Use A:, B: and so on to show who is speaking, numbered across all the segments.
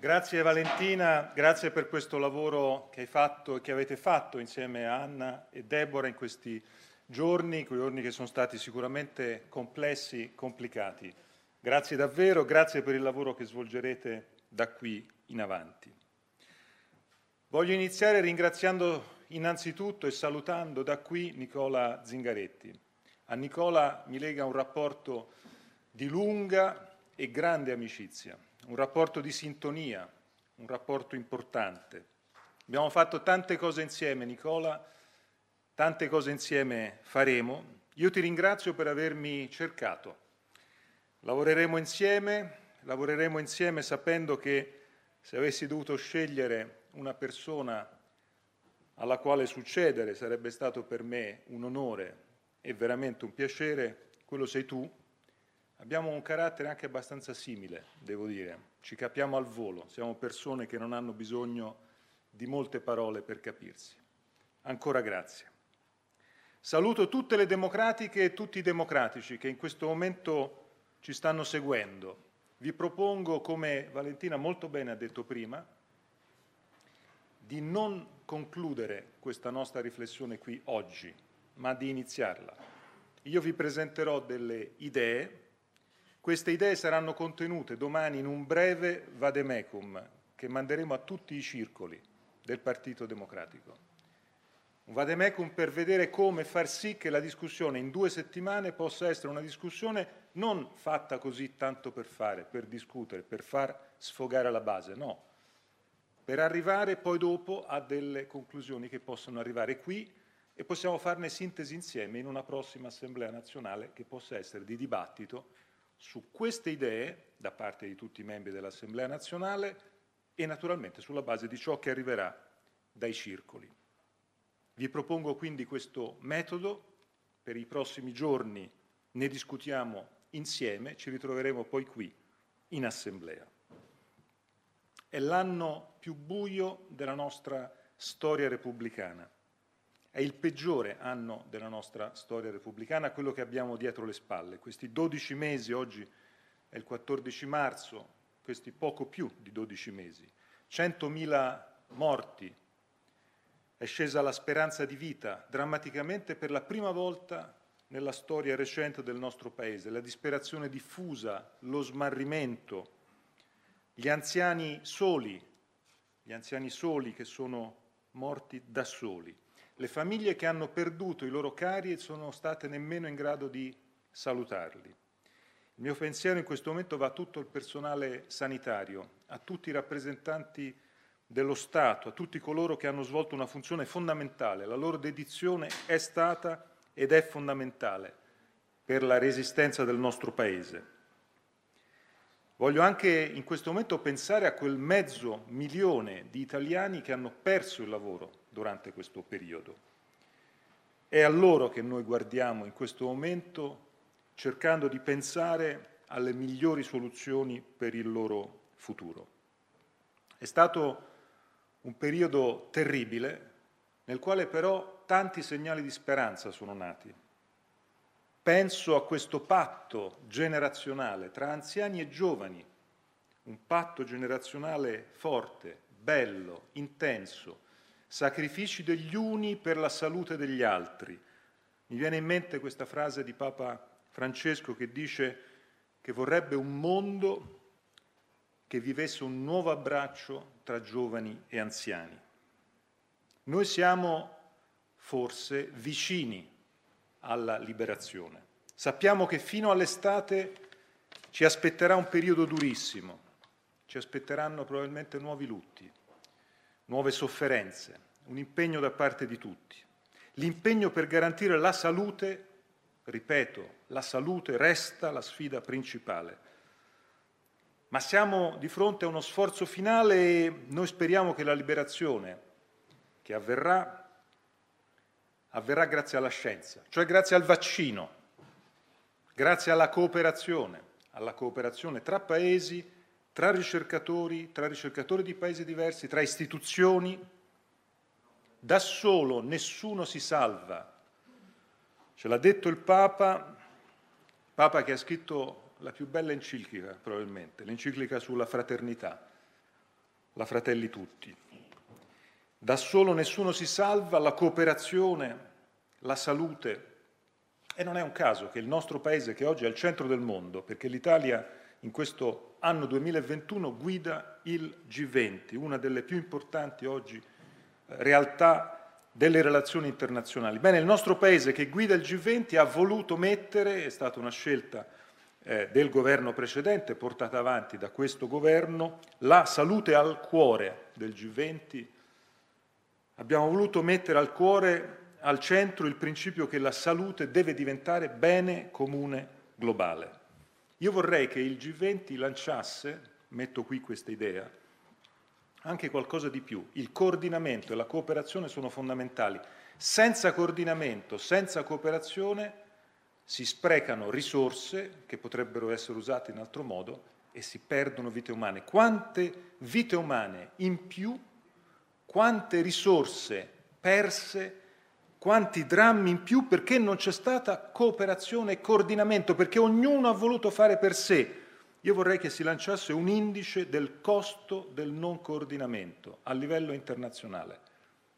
A: Grazie Valentina, grazie per questo lavoro che hai fatto e che avete fatto insieme a Anna e Deborah in questi giorni, quei giorni che sono stati sicuramente complessi, complicati. Grazie davvero, grazie per il lavoro che svolgerete da qui in avanti. Voglio iniziare ringraziando innanzitutto e salutando da qui Nicola Zingaretti. A Nicola mi lega un rapporto di lunga e grande amicizia un rapporto di sintonia, un rapporto importante. Abbiamo fatto tante cose insieme, Nicola, tante cose insieme faremo. Io ti ringrazio per avermi cercato. Lavoreremo insieme, lavoreremo insieme sapendo che se avessi dovuto scegliere una persona alla quale succedere sarebbe stato per me un onore e veramente un piacere, quello sei tu, Abbiamo un carattere anche abbastanza simile, devo dire. Ci capiamo al volo, siamo persone che non hanno bisogno di molte parole per capirsi. Ancora grazie. Saluto tutte le democratiche e tutti i democratici che in questo momento ci stanno seguendo. Vi propongo, come Valentina molto bene ha detto prima, di non concludere questa nostra riflessione qui oggi, ma di iniziarla. Io vi presenterò delle idee queste idee saranno contenute domani in un breve vademecum che manderemo a tutti i circoli del Partito Democratico. Un vademecum per vedere come far sì che la discussione in due settimane possa essere una discussione non fatta così tanto per fare, per discutere, per far sfogare la base, no, per arrivare poi dopo a delle conclusioni che possono arrivare qui e possiamo farne sintesi insieme in una prossima Assemblea nazionale che possa essere di dibattito su queste idee da parte di tutti i membri dell'Assemblea nazionale e naturalmente sulla base di ciò che arriverà dai circoli. Vi propongo quindi questo metodo, per i prossimi giorni ne discutiamo insieme, ci ritroveremo poi qui in Assemblea. È l'anno più buio della nostra storia repubblicana è il peggiore anno della nostra storia repubblicana, quello che abbiamo dietro le spalle. Questi 12 mesi, oggi è il 14 marzo, questi poco più di 12 mesi, 100.000 morti, è scesa la speranza di vita drammaticamente per la prima volta nella storia recente del nostro Paese, la disperazione diffusa, lo smarrimento, gli anziani soli, gli anziani soli che sono morti da soli le famiglie che hanno perduto i loro cari e sono state nemmeno in grado di salutarli. Il mio pensiero in questo momento va a tutto il personale sanitario, a tutti i rappresentanti dello Stato, a tutti coloro che hanno svolto una funzione fondamentale. La loro dedizione è stata ed è fondamentale per la resistenza del nostro Paese. Voglio anche in questo momento pensare a quel mezzo milione di italiani che hanno perso il lavoro durante questo periodo. È a loro che noi guardiamo in questo momento cercando di pensare alle migliori soluzioni per il loro futuro. È stato un periodo terribile nel quale però tanti segnali di speranza sono nati. Penso a questo patto generazionale tra anziani e giovani, un patto generazionale forte, bello, intenso, sacrifici degli uni per la salute degli altri. Mi viene in mente questa frase di Papa Francesco che dice che vorrebbe un mondo che vivesse un nuovo abbraccio tra giovani e anziani. Noi siamo forse vicini alla liberazione. Sappiamo che fino all'estate ci aspetterà un periodo durissimo, ci aspetteranno probabilmente nuovi lutti, nuove sofferenze, un impegno da parte di tutti. L'impegno per garantire la salute, ripeto, la salute resta la sfida principale. Ma siamo di fronte a uno sforzo finale e noi speriamo che la liberazione che avverrà avverrà grazie alla scienza, cioè grazie al vaccino, grazie alla cooperazione, alla cooperazione tra paesi tra ricercatori, tra ricercatori di paesi diversi, tra istituzioni. Da solo nessuno si salva. Ce l'ha detto il Papa, Papa che ha scritto la più bella enciclica probabilmente, l'enciclica sulla fraternità. la Fratelli Tutti. Da solo nessuno si salva, la cooperazione, la salute. E non è un caso che il nostro Paese, che oggi è al centro del mondo, perché l'Italia in questo anno 2021 guida il G20, una delle più importanti oggi eh, realtà delle relazioni internazionali. Bene, il nostro Paese che guida il G20 ha voluto mettere, è stata una scelta eh, del governo precedente, portata avanti da questo governo, la salute al cuore del G20. Abbiamo voluto mettere al cuore, al centro, il principio che la salute deve diventare bene comune globale. Io vorrei che il G20 lanciasse, metto qui questa idea, anche qualcosa di più. Il coordinamento e la cooperazione sono fondamentali. Senza coordinamento, senza cooperazione, si sprecano risorse che potrebbero essere usate in altro modo e si perdono vite umane. Quante vite umane in più, quante risorse perse quanti drammi in più perché non c'è stata cooperazione e coordinamento, perché ognuno ha voluto fare per sé. Io vorrei che si lanciasse un indice del costo del non coordinamento a livello internazionale,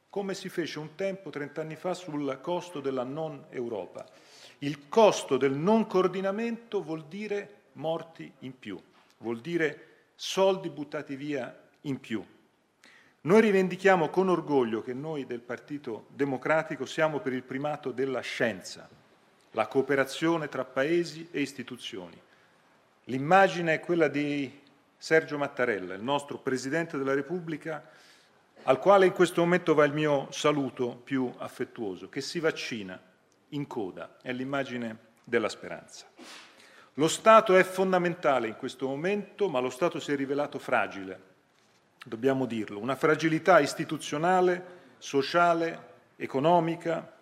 A: come si fece un tempo, 30 anni fa, sul costo della non Europa. Il costo del non coordinamento vuol dire morti in più, vuol dire soldi buttati via in più. Noi rivendichiamo con orgoglio che noi del Partito Democratico siamo per il primato della scienza, la cooperazione tra paesi e istituzioni. L'immagine è quella di Sergio Mattarella, il nostro Presidente della Repubblica, al quale in questo momento va il mio saluto più affettuoso, che si vaccina in coda, è l'immagine della speranza. Lo Stato è fondamentale in questo momento, ma lo Stato si è rivelato fragile dobbiamo dirlo, una fragilità istituzionale, sociale, economica.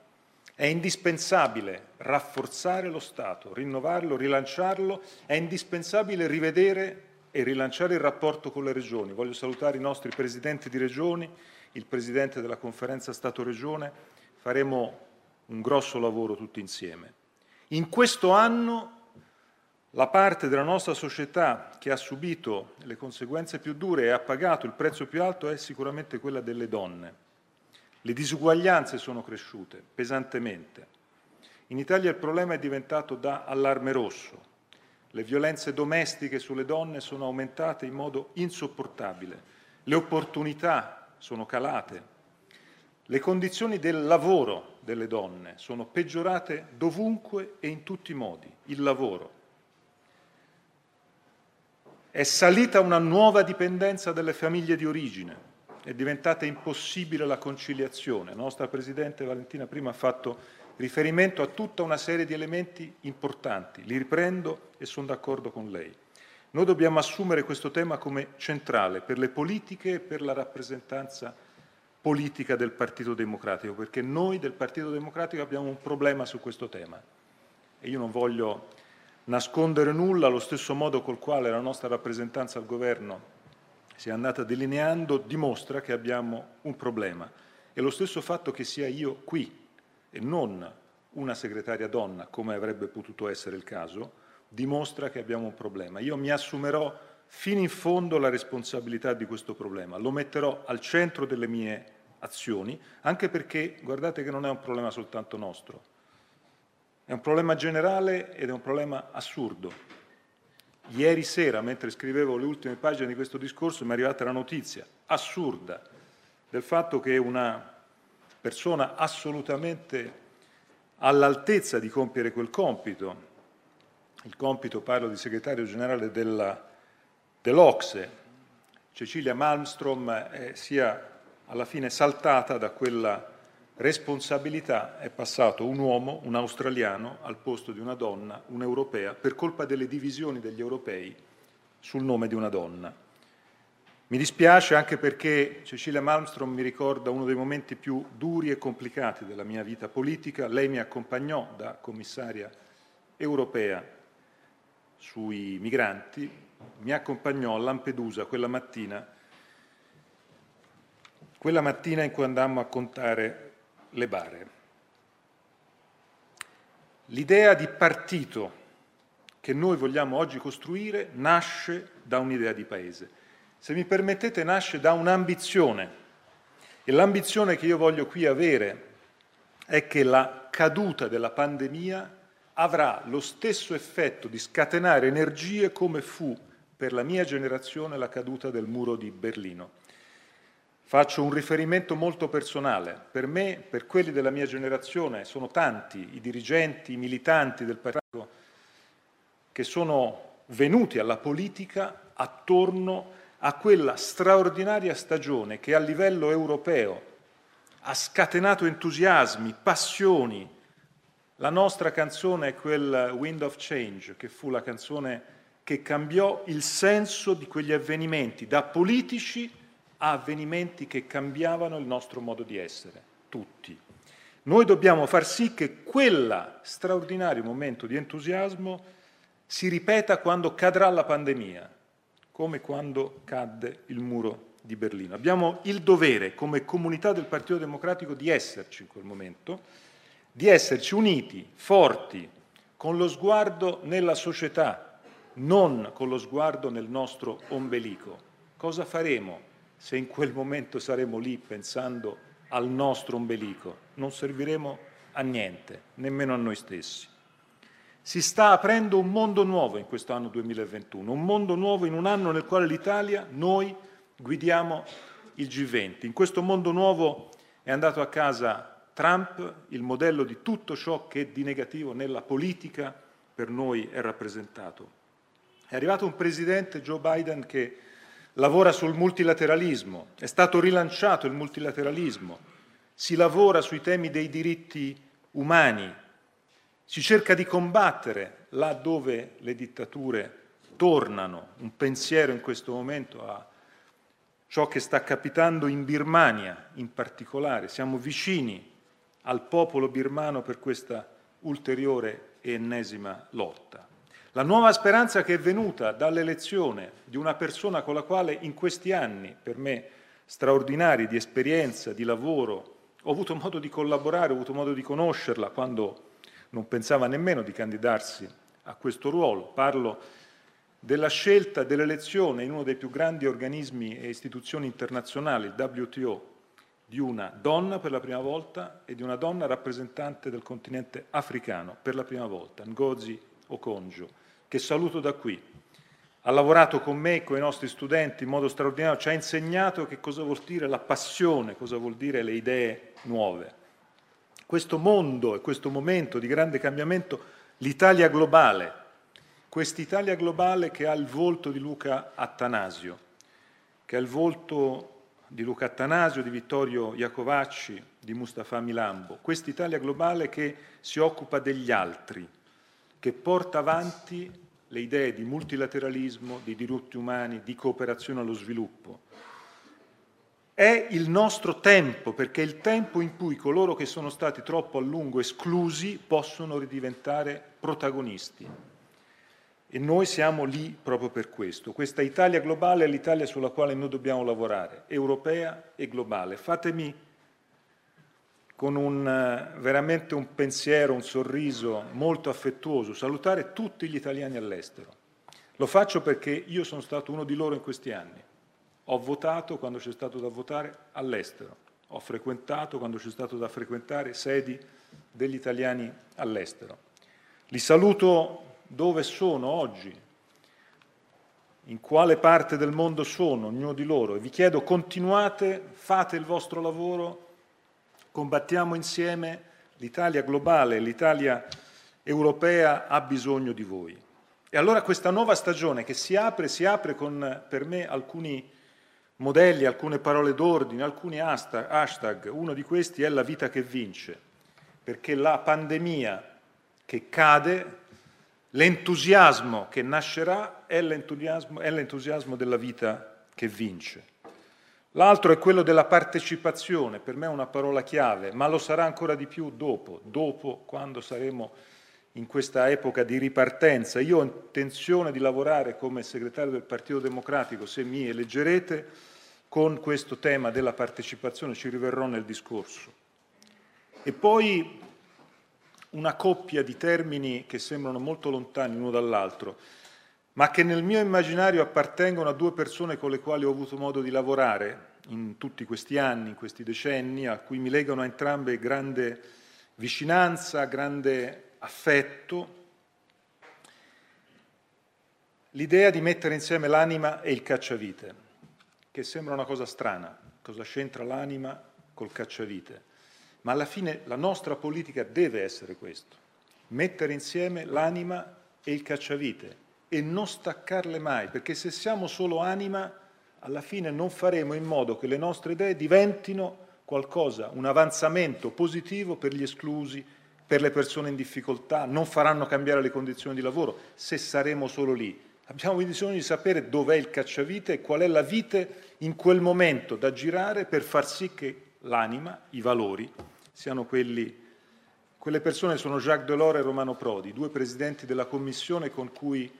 A: È indispensabile rafforzare lo Stato, rinnovarlo, rilanciarlo, è indispensabile rivedere e rilanciare il rapporto con le regioni. Voglio salutare i nostri presidenti di regioni, il presidente della conferenza Stato-Regione, faremo un grosso lavoro tutti insieme. In questo anno la parte della nostra società che ha subito le conseguenze più dure e ha pagato il prezzo più alto è sicuramente quella delle donne. Le disuguaglianze sono cresciute pesantemente. In Italia il problema è diventato da allarme rosso. Le violenze domestiche sulle donne sono aumentate in modo insopportabile. Le opportunità sono calate. Le condizioni del lavoro delle donne sono peggiorate dovunque e in tutti i modi. Il lavoro è salita una nuova dipendenza dalle famiglie di origine, è diventata impossibile la conciliazione. La nostra Presidente Valentina prima ha fatto riferimento a tutta una serie di elementi importanti, li riprendo e sono d'accordo con lei. Noi dobbiamo assumere questo tema come centrale per le politiche e per la rappresentanza politica del Partito Democratico, perché noi del Partito Democratico abbiamo un problema su questo tema e io non voglio nascondere nulla, allo stesso modo col quale la nostra rappresentanza al governo si è andata delineando, dimostra che abbiamo un problema. E lo stesso fatto che sia io qui e non una segretaria donna, come avrebbe potuto essere il caso, dimostra che abbiamo un problema. Io mi assumerò fino in fondo la responsabilità di questo problema, lo metterò al centro delle mie azioni, anche perché guardate che non è un problema soltanto nostro, è un problema generale ed è un problema assurdo. Ieri sera, mentre scrivevo le ultime pagine di questo discorso, mi è arrivata la notizia assurda del fatto che una persona assolutamente all'altezza di compiere quel compito, il compito parlo di segretario generale dell'Ocse, Cecilia Malmstrom, eh, sia alla fine saltata da quella responsabilità è passato un uomo, un australiano, al posto di una donna, un'europea, per colpa delle divisioni degli europei sul nome di una donna. Mi dispiace anche perché Cecilia Malmstrom mi ricorda uno dei momenti più duri e complicati della mia vita politica. Lei mi accompagnò da commissaria europea sui migranti, mi accompagnò a Lampedusa quella mattina, quella mattina in cui andammo a contare le bare. L'idea di partito che noi vogliamo oggi costruire nasce da un'idea di paese. se mi permettete, nasce da un'ambizione. E l'ambizione che io voglio qui avere è che la caduta della pandemia avrà lo stesso effetto di scatenare energie come fu per la mia generazione la caduta del muro di Berlino. Faccio un riferimento molto personale. Per me, per quelli della mia generazione, sono tanti i dirigenti, i militanti del partito che sono venuti alla politica attorno a quella straordinaria stagione che a livello europeo ha scatenato entusiasmi, passioni. La nostra canzone è quel Wind of Change, che fu la canzone che cambiò il senso di quegli avvenimenti, da politici a avvenimenti che cambiavano il nostro modo di essere, tutti. Noi dobbiamo far sì che quel straordinario momento di entusiasmo si ripeta quando cadrà la pandemia, come quando cadde il muro di Berlino. Abbiamo il dovere, come comunità del Partito Democratico, di esserci in quel momento, di esserci uniti, forti, con lo sguardo nella società, non con lo sguardo nel nostro ombelico. Cosa faremo se in quel momento saremo lì pensando al nostro ombelico? Non serviremo a niente, nemmeno a noi stessi. Si sta aprendo un mondo nuovo in questo anno 2021, un mondo nuovo in un anno nel quale l'Italia, noi, guidiamo il G20. In questo mondo nuovo è andato a casa Trump, il modello di tutto ciò che di negativo nella politica per noi è rappresentato. È arrivato un presidente, Joe Biden, che lavora sul multilateralismo, è stato rilanciato il multilateralismo, si lavora sui temi dei diritti umani, si cerca di combattere là dove le dittature tornano, un pensiero in questo momento a ciò che sta capitando in Birmania in particolare. Siamo vicini al popolo birmano per questa ulteriore e ennesima lotta. La nuova speranza che è venuta dall'elezione di una persona con la quale in questi anni, per me straordinari di esperienza, di lavoro, ho avuto modo di collaborare, ho avuto modo di conoscerla quando non pensava nemmeno di candidarsi a questo ruolo. Parlo della scelta dell'elezione in uno dei più grandi organismi e istituzioni internazionali, il WTO, di una donna per la prima volta e di una donna rappresentante del continente africano per la prima volta, Ngozi Okonjo, che saluto da qui. Ha lavorato con me e con i nostri studenti in modo straordinario, ci ha insegnato che cosa vuol dire la passione, cosa vuol dire le idee nuove. Questo mondo e questo momento di grande cambiamento, l'Italia globale, quest'Italia globale che ha il volto di Luca Attanasio, che ha il volto di Luca Attanasio, di Vittorio Iacovacci, di Mustafa Milambo, quest'Italia globale che si occupa degli altri, che porta avanti le idee di multilateralismo, di diritti umani, di cooperazione allo sviluppo, è il nostro tempo, perché è il tempo in cui coloro che sono stati troppo a lungo esclusi possono ridiventare protagonisti. E noi siamo lì proprio per questo. Questa Italia globale è l'Italia sulla quale noi dobbiamo lavorare, europea e globale. Fatemi con un, veramente un pensiero, un sorriso molto affettuoso, salutare tutti gli italiani all'estero. Lo faccio perché io sono stato uno di loro in questi anni. Ho votato quando c'è stato da votare all'estero, ho frequentato quando c'è stato da frequentare sedi degli italiani all'estero. Li saluto dove sono oggi, in quale parte del mondo sono, ognuno di loro, e vi chiedo continuate, fate il vostro lavoro, combattiamo insieme, l'Italia globale, l'Italia europea ha bisogno di voi. E allora questa nuova stagione che si apre, si apre con per me alcuni modelli, alcune parole d'ordine, alcuni hashtag. Uno di questi è la vita che vince, perché la pandemia che cade, l'entusiasmo che nascerà è l'entusiasmo, è l'entusiasmo della vita che vince. L'altro è quello della partecipazione, per me è una parola chiave, ma lo sarà ancora di più dopo, dopo quando saremo in questa epoca di ripartenza. Io ho intenzione di lavorare come segretario del Partito Democratico, se mi eleggerete, con questo tema della partecipazione, ci riverrò nel discorso. E poi una coppia di termini che sembrano molto lontani l'uno dall'altro, ma che nel mio immaginario appartengono a due persone con le quali ho avuto modo di lavorare in tutti questi anni, in questi decenni, a cui mi legano entrambe grande vicinanza, grande affetto. L'idea di mettere insieme l'anima e il cacciavite, che sembra una cosa strana, cosa c'entra l'anima col cacciavite, ma alla fine la nostra politica deve essere questo, mettere insieme l'anima e il cacciavite, e non staccarle mai, perché se siamo solo anima, alla fine non faremo in modo che le nostre idee diventino qualcosa, un avanzamento positivo per gli esclusi, per le persone in difficoltà, non faranno cambiare le condizioni di lavoro se saremo solo lì. Abbiamo bisogno di sapere dov'è il cacciavite e qual è la vite in quel momento da girare per far sì che l'anima, i valori, siano quelli. Quelle persone sono Jacques Delors e Romano Prodi, due presidenti della Commissione con cui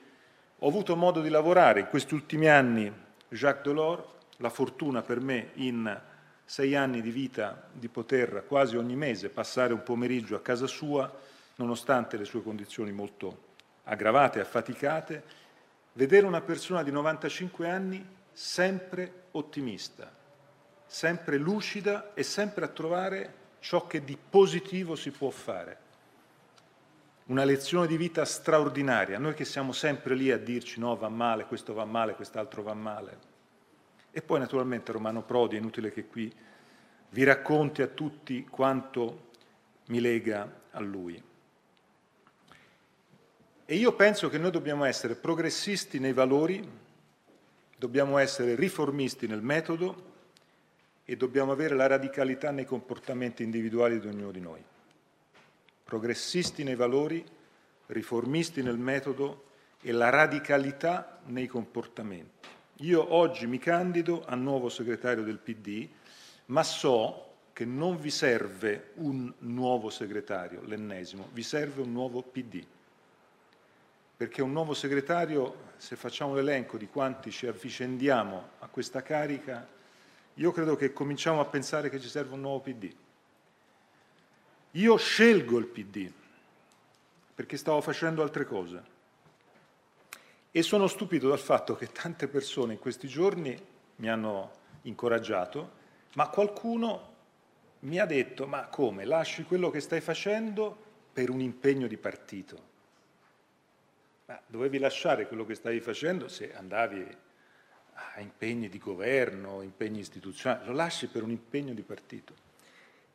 A: ho avuto modo di lavorare in questi ultimi anni Jacques Delors, la fortuna per me in sei anni di vita di poter quasi ogni mese passare un pomeriggio a casa sua, nonostante le sue condizioni molto aggravate e affaticate, vedere una persona di 95 anni sempre ottimista, sempre lucida e sempre a trovare ciò che di positivo si può fare una lezione di vita straordinaria, noi che siamo sempre lì a dirci no, va male, questo va male, quest'altro va male. E poi naturalmente Romano Prodi, è inutile che qui vi racconti a tutti quanto mi lega a lui. E io penso che noi dobbiamo essere progressisti nei valori, dobbiamo essere riformisti nel metodo e dobbiamo avere la radicalità nei comportamenti individuali di ognuno di noi progressisti nei valori, riformisti nel metodo e la radicalità nei comportamenti. Io oggi mi candido a nuovo segretario del PD, ma so che non vi serve un nuovo segretario, l'ennesimo, vi serve un nuovo PD. Perché un nuovo segretario, se facciamo l'elenco di quanti ci avvicendiamo a questa carica, io credo che cominciamo a pensare che ci serve un nuovo PD. Io scelgo il PD perché stavo facendo altre cose e sono stupito dal fatto che tante persone in questi giorni mi hanno incoraggiato, ma qualcuno mi ha detto, ma come, lasci quello che stai facendo per un impegno di partito? Ma dovevi lasciare quello che stavi facendo se andavi a impegni di governo, impegni istituzionali, lo lasci per un impegno di partito.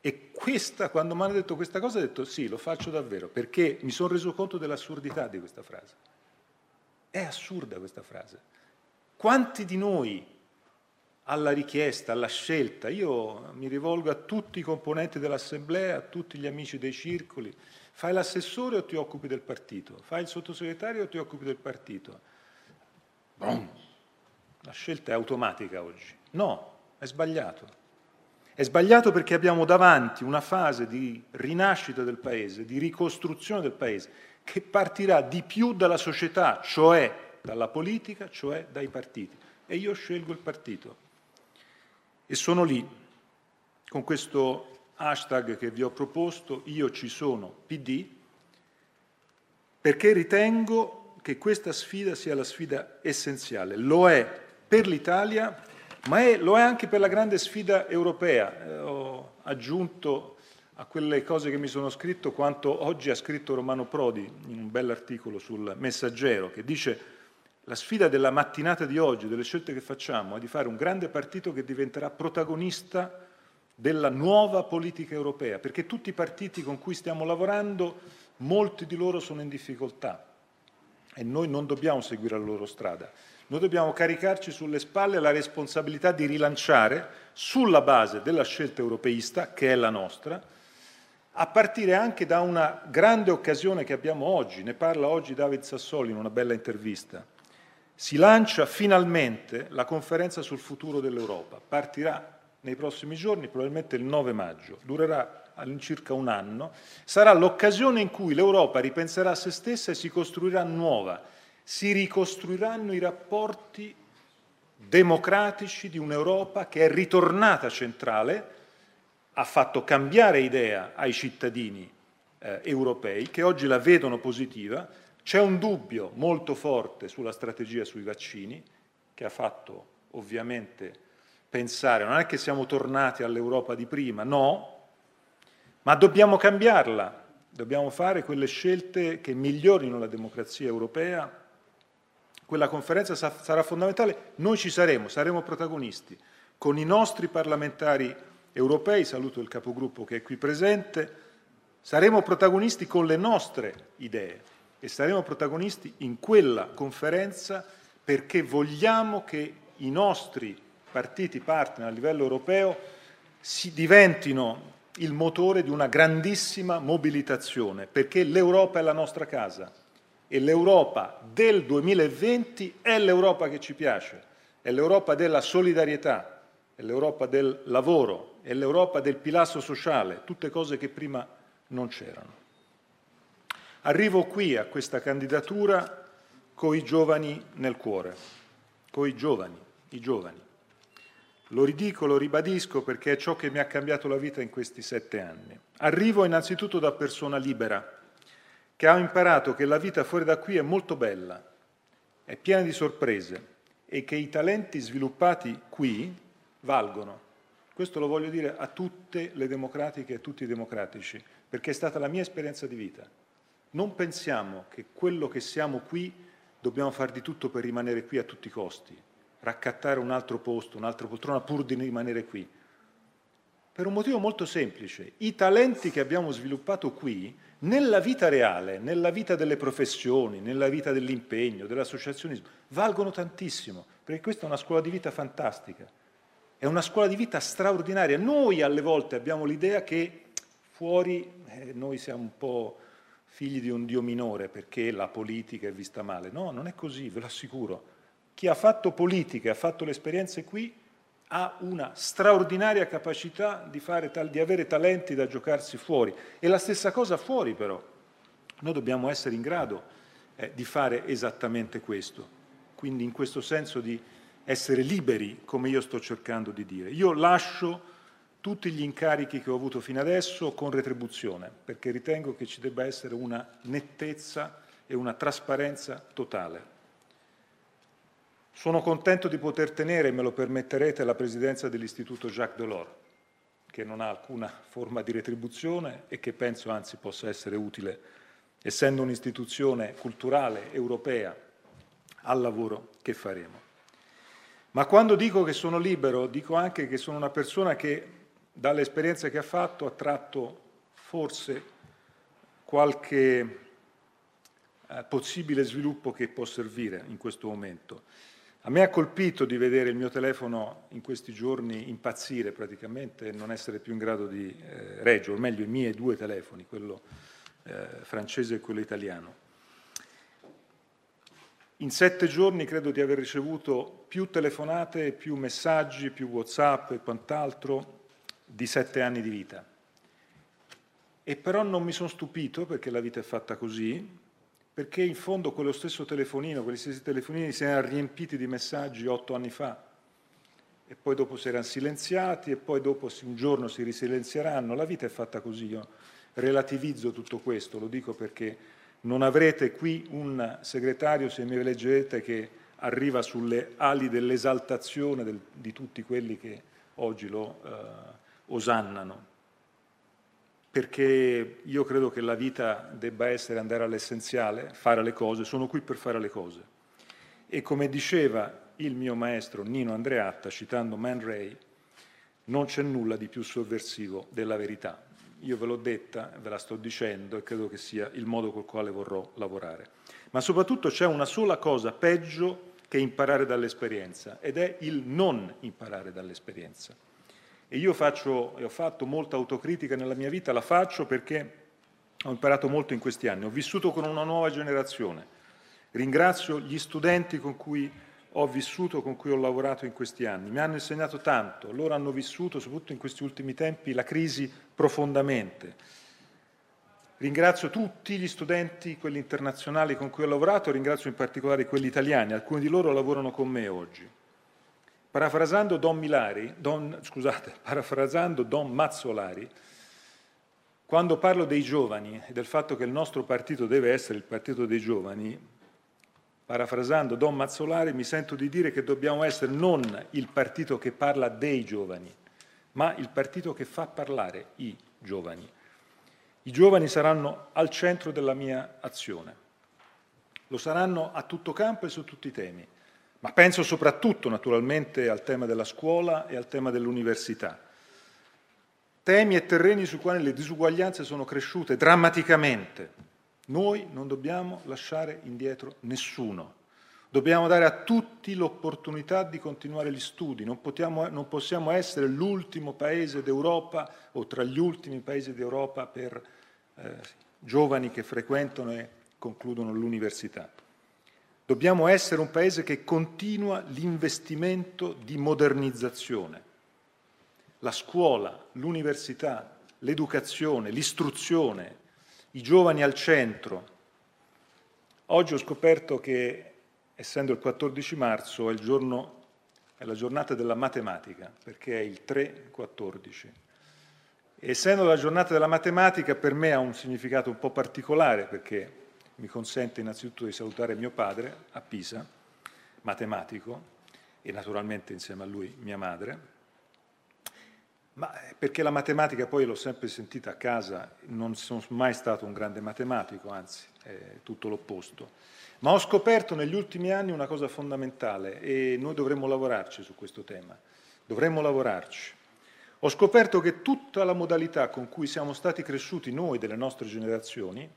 A: E questa, quando mi hanno detto questa cosa, ho detto sì, lo faccio davvero, perché mi sono reso conto dell'assurdità di questa frase. È assurda questa frase. Quanti di noi alla richiesta, alla scelta, io mi rivolgo a tutti i componenti dell'Assemblea, a tutti gli amici dei circoli, fai l'assessore o ti occupi del partito? Fai il sottosegretario o ti occupi del partito? Boom. La scelta è automatica oggi. No, è sbagliato. È sbagliato perché abbiamo davanti una fase di rinascita del Paese, di ricostruzione del Paese, che partirà di più dalla società, cioè dalla politica, cioè dai partiti. E io scelgo il partito. E sono lì, con questo hashtag che vi ho proposto, io ci sono PD, perché ritengo che questa sfida sia la sfida essenziale. Lo è per l'Italia ma è, lo è anche per la grande sfida europea. Eh, ho aggiunto a quelle cose che mi sono scritto quanto oggi ha scritto Romano Prodi in un bell'articolo sul Messaggero, che dice la sfida della mattinata di oggi, delle scelte che facciamo, è di fare un grande partito che diventerà protagonista della nuova politica europea, perché tutti i partiti con cui stiamo lavorando, molti di loro sono in difficoltà e noi non dobbiamo seguire la loro strada. Noi dobbiamo caricarci sulle spalle la responsabilità di rilanciare, sulla base della scelta europeista, che è la nostra, a partire anche da una grande occasione che abbiamo oggi, ne parla oggi David Sassoli in una bella intervista. Si lancia finalmente la conferenza sul futuro dell'Europa, partirà nei prossimi giorni, probabilmente il 9 maggio, durerà all'incirca un anno, sarà l'occasione in cui l'Europa ripenserà a se stessa e si costruirà nuova, si ricostruiranno i rapporti democratici di un'Europa che è ritornata centrale, ha fatto cambiare idea ai cittadini eh, europei che oggi la vedono positiva, C'è un dubbio molto forte sulla strategia sui vaccini, che ha fatto ovviamente pensare, non è che siamo tornati all'Europa di prima, no, ma dobbiamo cambiarla, dobbiamo fare quelle scelte che migliorino la democrazia europea. Quella conferenza sarà fondamentale, noi ci saremo, saremo protagonisti, con i nostri parlamentari europei, saluto il capogruppo che è qui presente, saremo protagonisti con le nostre idee e saremo protagonisti in quella conferenza perché vogliamo che i nostri partiti partner a livello europeo si diventino il motore di una grandissima mobilitazione, perché l'Europa è la nostra casa e l'Europa del 2020 è l'Europa che ci piace, è l'Europa della solidarietà, è l'Europa del lavoro, è l'Europa del pilastro sociale, tutte cose che prima non c'erano. Arrivo qui a questa candidatura coi giovani nel cuore, coi giovani, i giovani. Lo ridico, lo ribadisco perché è ciò che mi ha cambiato la vita in questi sette anni. Arrivo innanzitutto da persona libera, che ha imparato che la vita fuori da qui è molto bella, è piena di sorprese e che i talenti sviluppati qui valgono. Questo lo voglio dire a tutte le democratiche e a tutti i democratici, perché è stata la mia esperienza di vita. Non pensiamo che quello che siamo qui dobbiamo fare di tutto per rimanere qui a tutti i costi, raccattare un altro posto, un'altra poltrona pur di rimanere qui. Per un motivo molto semplice, i talenti che abbiamo sviluppato qui, nella vita reale, nella vita delle professioni, nella vita dell'impegno, dell'associazionismo, valgono tantissimo, perché questa è una scuola di vita fantastica, è una scuola di vita straordinaria. Noi alle volte abbiamo l'idea che fuori eh, noi siamo un po' figli di un Dio minore perché la politica è vista male. No, non è così, ve lo assicuro. Chi ha fatto politica ha fatto le esperienze qui ha una straordinaria capacità di, tal- di avere talenti da giocarsi fuori. E la stessa cosa fuori però. Noi dobbiamo essere in grado eh, di fare esattamente questo. Quindi in questo senso di essere liberi, come io sto cercando di dire. Io lascio tutti gli incarichi che ho avuto fino adesso con retribuzione, perché ritengo che ci debba essere una nettezza e una trasparenza totale. Sono contento di poter tenere, me lo permetterete, la presidenza dell'Istituto Jacques Delors, che non ha alcuna forma di retribuzione e che penso anzi possa essere utile, essendo un'istituzione culturale europea, al lavoro che faremo. Ma quando dico che sono libero, dico anche che sono una persona che dall'esperienza che ha fatto ha tratto forse qualche eh, possibile sviluppo che può servire in questo momento. A me ha colpito di vedere il mio telefono in questi giorni impazzire praticamente non essere più in grado di eh, reggere, o meglio i miei due telefoni, quello eh, francese e quello italiano. In sette giorni credo di aver ricevuto più telefonate, più messaggi, più Whatsapp e quant'altro di sette anni di vita. E però non mi sono stupito, perché la vita è fatta così, perché in fondo quello stesso telefonino, quegli stessi telefonini si erano riempiti di messaggi otto anni fa, e poi dopo si erano silenziati, e poi dopo un giorno si risilenzieranno. La vita è fatta così. Io relativizzo tutto questo, lo dico perché non avrete qui un segretario, se mi leggete, che arriva sulle ali dell'esaltazione del, di tutti quelli che oggi lo... Eh, osannano, perché io credo che la vita debba essere andare all'essenziale, fare le cose, sono qui per fare le cose. E come diceva il mio maestro Nino Andreatta, citando Man Ray, non c'è nulla di più sovversivo della verità. Io ve l'ho detta, ve la sto dicendo e credo che sia il modo col quale vorrò lavorare. Ma soprattutto c'è una sola cosa peggio che imparare dall'esperienza ed è il non imparare dall'esperienza. E io faccio, e ho fatto molta autocritica nella mia vita, la faccio perché ho imparato molto in questi anni, ho vissuto con una nuova generazione. Ringrazio gli studenti con cui ho vissuto, con cui ho lavorato in questi anni. Mi hanno insegnato tanto, loro hanno vissuto, soprattutto in questi ultimi tempi, la crisi profondamente. Ringrazio tutti gli studenti, quelli internazionali con cui ho lavorato, ringrazio in particolare quelli italiani, alcuni di loro lavorano con me oggi. Parafrasando Don, Milari, Don, scusate, parafrasando Don Mazzolari, quando parlo dei giovani e del fatto che il nostro partito deve essere il partito dei giovani, parafrasando Don Mazzolari, mi sento di dire che dobbiamo essere non il partito che parla dei giovani, ma il partito che fa parlare i giovani. I giovani saranno al centro della mia azione. Lo saranno a tutto campo e su tutti i temi, ma penso soprattutto naturalmente al tema della scuola e al tema dell'università temi e terreni sui quali le disuguaglianze sono cresciute drammaticamente. Noi non dobbiamo lasciare indietro nessuno. Dobbiamo dare a tutti l'opportunità di continuare gli studi. Non, potiamo, non possiamo essere l'ultimo paese d'Europa o tra gli ultimi paesi d'Europa per eh, giovani che frequentano e concludono l'università. Dobbiamo essere un paese che continua l'investimento di modernizzazione la scuola, l'università, l'educazione, l'istruzione, i giovani al centro. Oggi ho scoperto che, essendo il 14 marzo, è, il giorno, è la giornata della matematica, perché è il 3-14. Essendo la giornata della matematica, per me ha un significato un po' particolare, perché mi consente innanzitutto di salutare mio padre a Pisa, matematico, e naturalmente insieme a lui mia madre, ma eh, perché la matematica poi l'ho sempre sentita a casa, non sono mai stato un grande matematico, anzi è tutto l'opposto. Ma ho scoperto negli ultimi anni una cosa fondamentale e noi dovremmo lavorarci su questo tema. Dovremmo lavorarci. Ho scoperto che tutta la modalità con cui siamo stati cresciuti noi delle nostre generazioni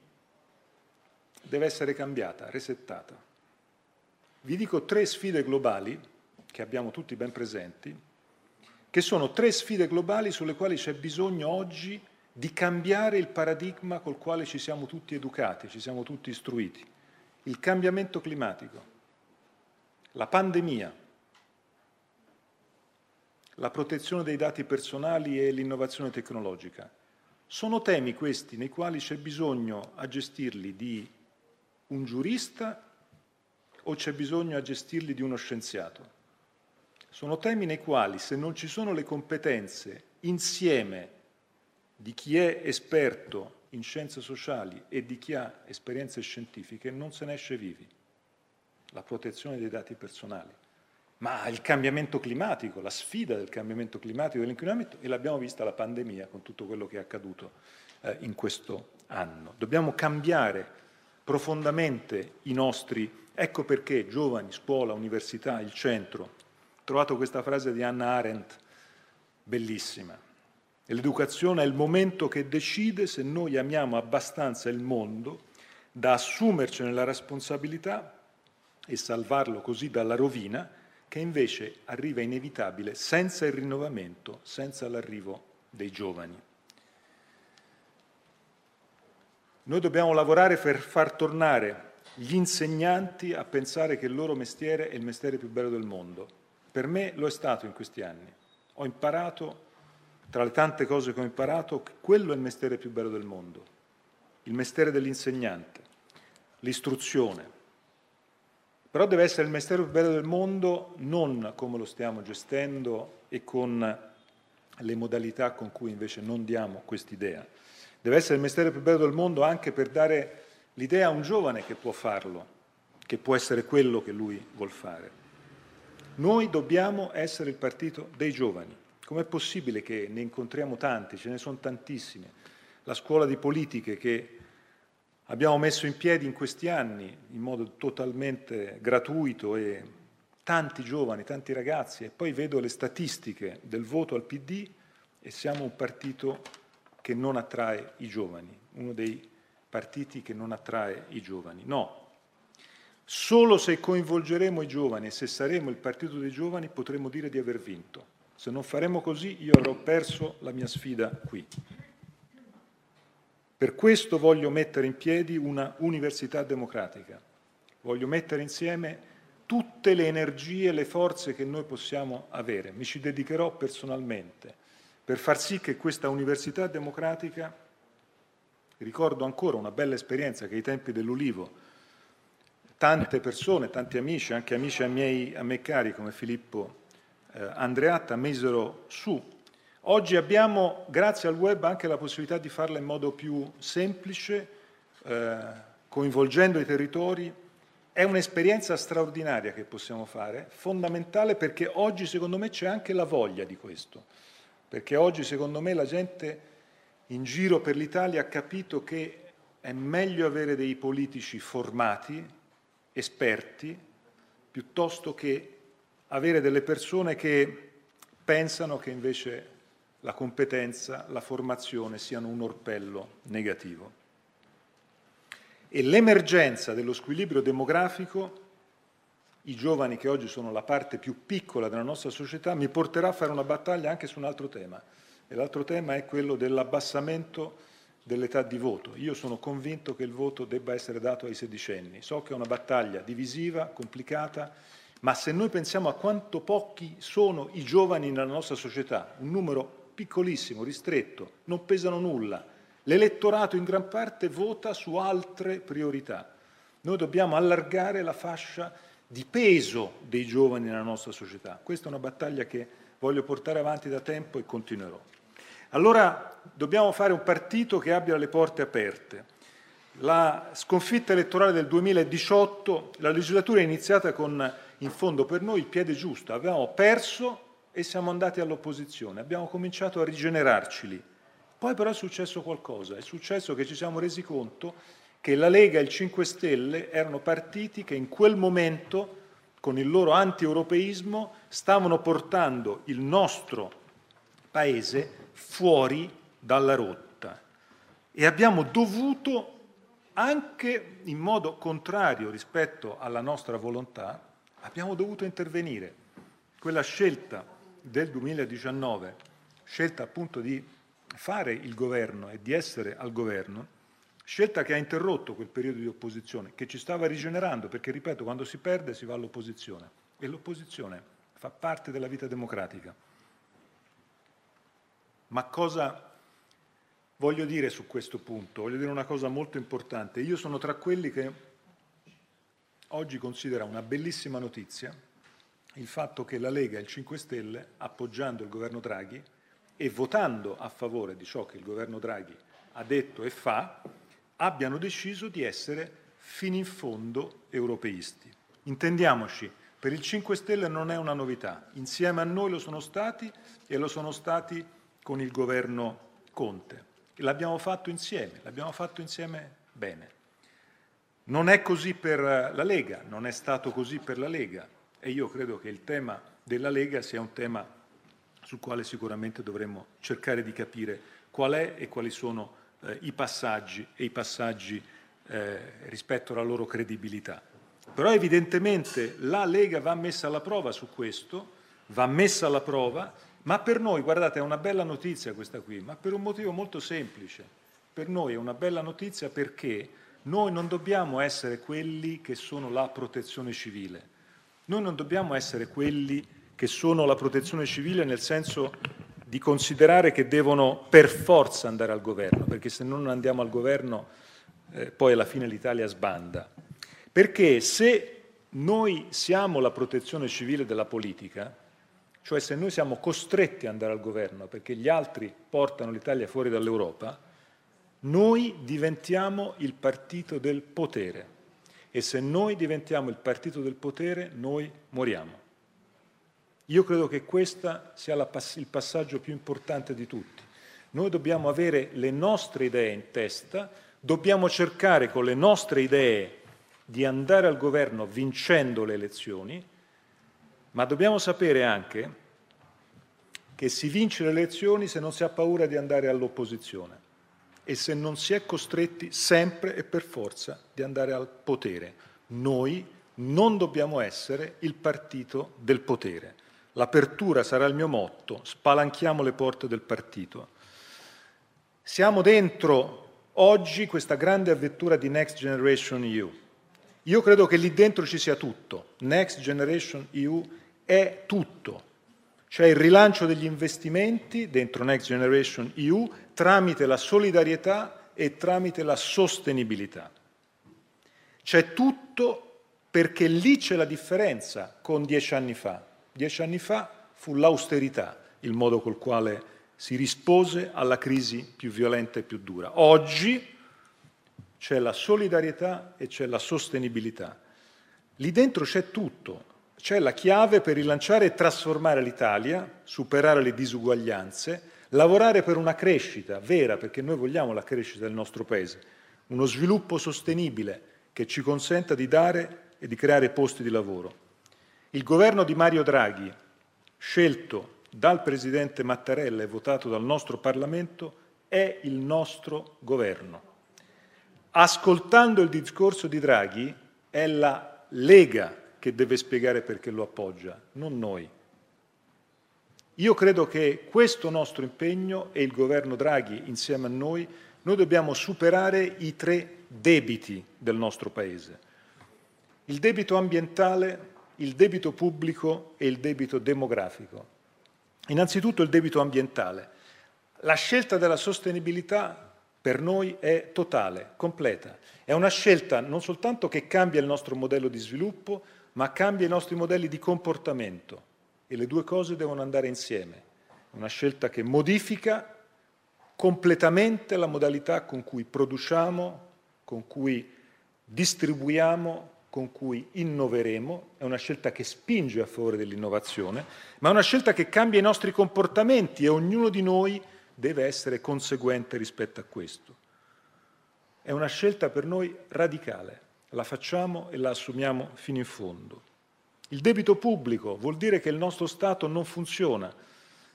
A: deve essere cambiata, resettata. Vi dico tre sfide globali che abbiamo tutti ben presenti che sono tre sfide globali sulle quali c'è bisogno oggi di cambiare il paradigma col quale ci siamo tutti educati, ci siamo tutti istruiti. Il cambiamento climatico, la pandemia, la protezione dei dati personali e l'innovazione tecnologica. Sono temi questi nei quali c'è bisogno a gestirli di un giurista o c'è bisogno a gestirli di uno scienziato? Sono temi nei quali, se non ci sono le competenze insieme di chi è esperto in scienze sociali e di chi ha esperienze scientifiche, non se ne esce vivi. La protezione dei dati personali. Ma il cambiamento climatico, la sfida del cambiamento climatico e dell'inquinamento, e l'abbiamo vista la pandemia con tutto quello che è accaduto eh, in questo anno. Dobbiamo cambiare profondamente i nostri, ecco perché giovani, scuola, università, il centro, trovato questa frase di Hannah Arendt, bellissima. L'educazione è il momento che decide se noi amiamo abbastanza il mondo da assumercene la responsabilità e salvarlo così dalla rovina, che invece arriva inevitabile senza il rinnovamento, senza l'arrivo dei giovani. Noi dobbiamo lavorare per far tornare gli insegnanti a pensare che il loro mestiere è il mestiere più bello del mondo per me lo è stato in questi anni. Ho imparato, tra le tante cose che ho imparato, che quello è il mestiere più bello del mondo, il mestiere dell'insegnante, l'istruzione. Però deve essere il mestiere più bello del mondo non come lo stiamo gestendo e con le modalità con cui invece non diamo quest'idea. Deve essere il mestiere più bello del mondo anche per dare l'idea a un giovane che può farlo, che può essere quello che lui vuol fare. Noi dobbiamo essere il partito dei giovani. Com'è possibile che ne incontriamo tanti? Ce ne sono tantissime. La scuola di politiche che abbiamo messo in piedi in questi anni in modo totalmente gratuito e tanti giovani, tanti ragazzi, e poi vedo le statistiche del voto al PD e siamo un partito che non attrae i giovani, uno dei partiti che non attrae i giovani. No, Solo se coinvolgeremo i giovani e se saremo il partito dei giovani potremo dire di aver vinto. Se non faremo così io avrò perso la mia sfida qui. Per questo voglio mettere in piedi una università democratica. Voglio mettere insieme tutte le energie e le forze che noi possiamo avere. Mi ci dedicherò personalmente per far sì che questa università democratica, ricordo ancora una bella esperienza che ai tempi dell'Ulivo tante persone, tanti amici, anche amici a, miei, a me cari come Filippo eh, Andreatta, misero su Oggi abbiamo, grazie al web, anche la possibilità di farla in modo più semplice, eh, coinvolgendo i territori. È un'esperienza straordinaria che possiamo fare, fondamentale perché oggi secondo me c'è anche la voglia di questo, perché oggi secondo me la gente in giro per l'Italia ha capito che è meglio avere dei politici formati, esperti, piuttosto che avere delle persone che pensano che invece la competenza, la formazione siano un orpello negativo. E l'emergenza dello squilibrio demografico, i giovani che oggi sono la parte più piccola della nostra società, mi porterà a fare una battaglia anche su un altro tema. E l'altro tema è quello dell'abbassamento dell'età di voto. Io sono convinto che il voto debba essere dato ai sedicenni. So che è una battaglia divisiva, complicata, ma se noi pensiamo a quanto pochi sono i giovani nella nostra società, un numero piccolissimo, ristretto, non pesano nulla, l'elettorato in gran parte vota su altre priorità. Noi dobbiamo allargare la fascia di peso dei giovani nella nostra società. Questa è una battaglia che voglio portare avanti da tempo e continuerò. Allora dobbiamo fare un partito che abbia le porte aperte. La sconfitta elettorale del 2018, la legislatura è iniziata con in fondo per noi il piede giusto. Avevamo perso e siamo andati all'opposizione, abbiamo cominciato a rigenerarci lì. Poi però è successo qualcosa, è successo che ci siamo resi conto che la Lega e il 5 Stelle erano partiti che in quel momento, con il loro anti-europeismo, stavano portando il nostro Paese fuori dalla rotta. E abbiamo dovuto, anche in modo contrario rispetto alla nostra volontà, abbiamo dovuto intervenire. Quella scelta del 2019, scelta appunto di fare il governo e di essere al governo, scelta che ha interrotto quel periodo di opposizione, che ci stava rigenerando, perché ripeto, quando si perde si va all'opposizione e l'opposizione fa parte della vita democratica. Ma cosa voglio dire su questo punto? Voglio dire una cosa molto importante. Io sono tra quelli che oggi considera una bellissima notizia il fatto che la Lega e il 5 Stelle, appoggiando il governo Draghi e votando a favore di ciò che il governo Draghi ha detto e fa, abbiano deciso di essere fino in fondo europeisti. Intendiamoci, per il 5 Stelle non è una novità, insieme a noi lo sono stati e lo sono stati con il governo Conte. L'abbiamo fatto insieme, l'abbiamo fatto insieme bene. Non è così per la Lega, non è stato così per la Lega e io credo che il tema della Lega sia un tema sul quale sicuramente dovremmo cercare di capire qual è e quali sono eh, i passaggi e i passaggi eh, rispetto alla loro credibilità. Però evidentemente la Lega va messa alla prova su questo, va messa alla prova, ma per noi, guardate, è una bella notizia questa qui, ma per un motivo molto semplice. Per noi è una bella notizia perché noi non dobbiamo essere quelli che sono la protezione civile. Noi non dobbiamo essere quelli che sono la protezione civile nel senso di considerare che devono per forza andare al governo, perché se non andiamo al governo eh, poi alla fine l'Italia sbanda. Perché se noi siamo la protezione civile della politica, cioè se noi siamo costretti ad andare al governo perché gli altri portano l'Italia fuori dall'Europa, noi diventiamo il partito del potere e se noi diventiamo il partito del potere, noi moriamo. Io credo che questo sia il passaggio più importante di tutti. Noi dobbiamo avere le nostre idee in testa, dobbiamo cercare con le nostre idee di andare al governo vincendo le elezioni, ma dobbiamo sapere anche che si vince le elezioni se non si ha paura di andare all'opposizione e se non si è costretti sempre e per forza di andare al potere. Noi non dobbiamo essere il partito del potere. L'apertura sarà il mio motto, spalanchiamo le porte del partito. Siamo dentro oggi questa grande avventura di Next Generation EU. Io credo che lì dentro ci sia tutto. Next Generation EU è tutto. C'è il rilancio degli investimenti dentro Next Generation EU tramite la solidarietà e tramite la sostenibilità. C'è tutto perché lì c'è la differenza con dieci anni fa. Dieci anni fa fu l'austerità il modo col quale si rispose alla crisi più violenta e più dura. Oggi c'è la solidarietà e c'è la sostenibilità. Lì dentro c'è tutto, c'è la chiave per rilanciare e trasformare l'Italia, superare le disuguaglianze, lavorare per una crescita vera, perché noi vogliamo la crescita del nostro Paese, uno sviluppo sostenibile che ci consenta di dare e di creare posti di lavoro. Il governo di Mario Draghi, scelto dal Presidente Mattarella e votato dal nostro Parlamento, è il nostro governo. Ascoltando il discorso di Draghi, è la Lega che deve spiegare perché lo appoggia, non noi. Io credo che questo nostro impegno e il governo Draghi insieme a noi, noi dobbiamo superare i tre debiti del nostro Paese. Il debito ambientale, il debito pubblico e il debito demografico. Innanzitutto il debito ambientale. La scelta della sostenibilità per noi è totale, completa. È una scelta non soltanto che cambia il nostro modello di sviluppo, ma cambia i nostri modelli di comportamento e le due cose devono andare insieme. Una scelta che modifica completamente la modalità con cui produciamo, con cui distribuiamo, con cui innoveremo, è una scelta che spinge a favore dell'innovazione, ma è una scelta che cambia i nostri comportamenti e ognuno di noi deve essere conseguente rispetto a questo. È una scelta per noi radicale la facciamo e la assumiamo fino in fondo. Il debito pubblico vuol dire che il nostro Stato non funziona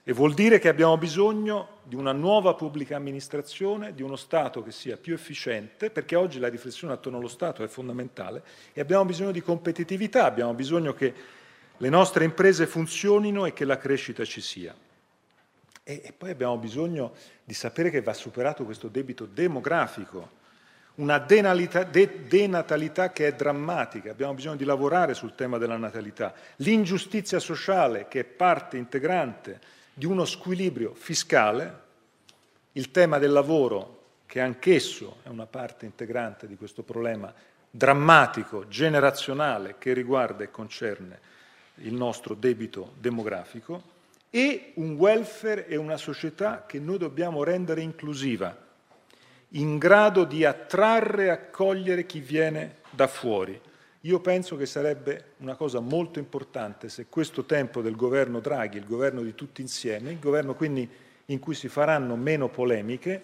A: e vuol dire che abbiamo bisogno di una nuova pubblica amministrazione, di uno Stato che sia più efficiente, perché oggi la riflessione attorno allo Stato è fondamentale e abbiamo bisogno di competitività, abbiamo bisogno che le nostre imprese funzionino e che la crescita ci sia. E, e poi abbiamo bisogno di sapere che va superato questo debito demografico, una denatalità che è drammatica, abbiamo bisogno di lavorare sul tema della natalità, l'ingiustizia sociale che è parte integrante di uno squilibrio fiscale, il tema del lavoro che anch'esso è una parte integrante di questo problema drammatico, generazionale, che riguarda e concerne il nostro debito demografico, e un welfare e una società che noi dobbiamo rendere inclusiva, in grado di attrarre e accogliere chi viene da fuori. Io penso che sarebbe una cosa molto importante se questo tempo del governo Draghi, il governo di tutti insieme, il governo quindi in cui si faranno meno polemiche,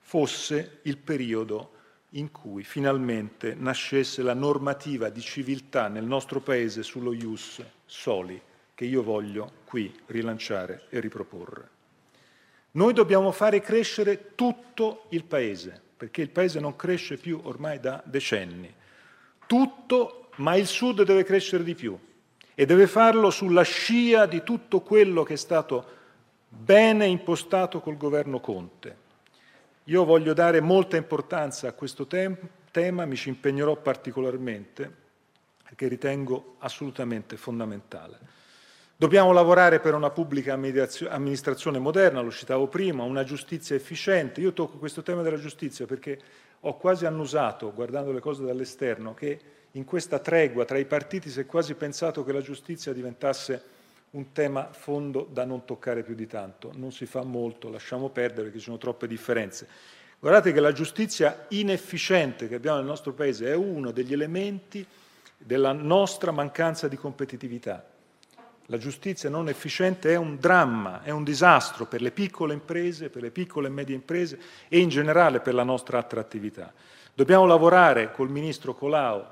A: fosse il periodo in cui finalmente nascesse la normativa di civiltà nel nostro Paese sullo ius soli, che io voglio qui rilanciare e riproporre. Noi dobbiamo fare crescere tutto il Paese, perché il Paese non cresce più ormai da decenni. Tutto, ma il Sud deve crescere di più e deve farlo sulla scia di tutto quello che è stato bene impostato col governo Conte. Io voglio dare molta importanza a questo tem tema, mi ci impegnerò particolarmente perché ritengo assolutamente fondamentale. Dobbiamo lavorare per una pubblica amministrazione moderna, lo citavo prima, una giustizia efficiente. Io tocco questo tema della giustizia perché ho quasi annusato, guardando le cose dall'esterno, che in questa tregua tra i partiti si è quasi pensato che la giustizia diventasse un tema fondo da non toccare più di tanto. Non si fa molto, lasciamo perdere perché ci sono troppe differenze. Guardate che la giustizia inefficiente che abbiamo nel nostro Paese è uno degli elementi della nostra mancanza di competitività. La giustizia non efficiente è un dramma, è un disastro per le piccole imprese, per le piccole e medie imprese e in generale per la nostra attrattività. Dobbiamo lavorare col Ministro Colau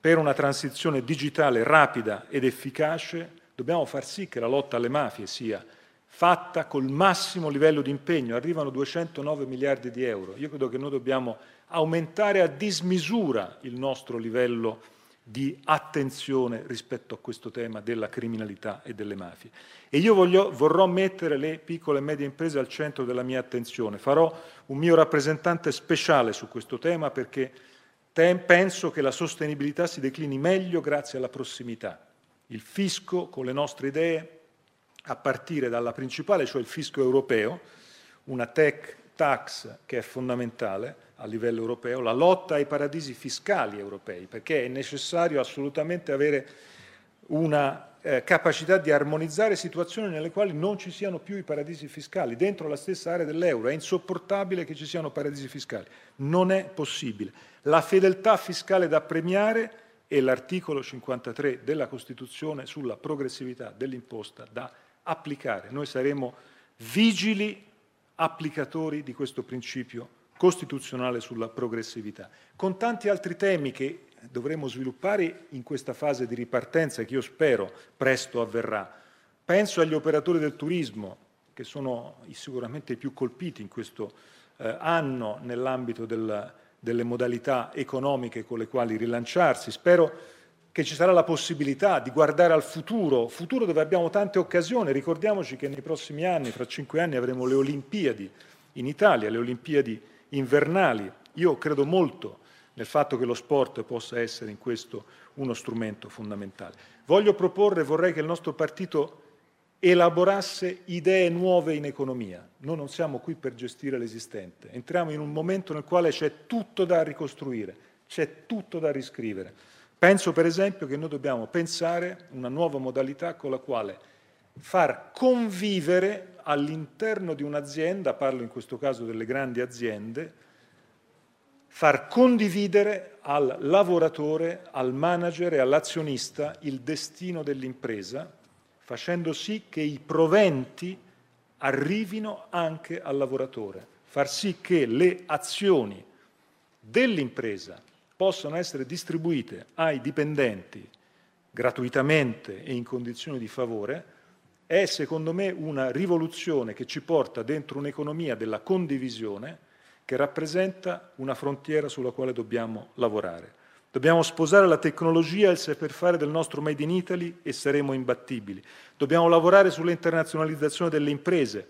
A: per una transizione digitale rapida ed efficace, dobbiamo far sì che la lotta alle mafie sia fatta col massimo livello di impegno, arrivano 209 miliardi di euro. Io credo che noi dobbiamo aumentare a dismisura il nostro livello di attenzione rispetto a questo tema della criminalità e delle mafie. E io voglio, vorrò mettere le piccole e medie imprese al centro della mia attenzione. Farò un mio rappresentante speciale su questo tema perché penso che la sostenibilità si declini meglio grazie alla prossimità. Il fisco, con le nostre idee, a partire dalla principale, cioè il fisco europeo, una tech tax che è fondamentale, a livello europeo, la lotta ai paradisi fiscali europei, perché è necessario assolutamente avere una eh, capacità di armonizzare situazioni nelle quali non ci siano più i paradisi fiscali dentro la stessa area dell'euro. È insopportabile che ci siano paradisi fiscali. Non è possibile. La fedeltà fiscale da premiare è l'articolo 53 della Costituzione sulla progressività dell'imposta da applicare. Noi saremo vigili applicatori di questo principio costituzionale sulla progressività, con tanti altri temi che dovremo sviluppare in questa fase di ripartenza che io spero presto avverrà. Penso agli operatori del turismo, che sono sicuramente i più colpiti in questo eh, anno nell'ambito del, delle modalità economiche con le quali rilanciarsi. Spero che ci sarà la possibilità di guardare al futuro, futuro dove abbiamo tante occasioni. Ricordiamoci che nei prossimi anni, fra cinque anni, avremo le Olimpiadi in Italia, le Olimpiadi invernali. Io credo molto nel fatto che lo sport possa essere in questo uno strumento fondamentale. Voglio proporre, vorrei che il nostro partito elaborasse idee nuove in economia. Noi non siamo qui per gestire l'esistente, entriamo in un momento nel quale c'è tutto da ricostruire, c'è tutto da riscrivere. Penso per esempio che noi dobbiamo pensare una nuova modalità con la quale far convivere all'interno di un'azienda, parlo in questo caso delle grandi aziende, far condividere al lavoratore, al manager e all'azionista il destino dell'impresa, facendo sì che i proventi arrivino anche al lavoratore, far sì che le azioni dell'impresa possano essere distribuite ai dipendenti gratuitamente e in condizioni di favore, è secondo me una rivoluzione che ci porta dentro un'economia della condivisione che rappresenta una frontiera sulla quale dobbiamo lavorare. Dobbiamo sposare la tecnologia e il saper fare del nostro Made in Italy e saremo imbattibili. Dobbiamo lavorare sull'internazionalizzazione delle imprese.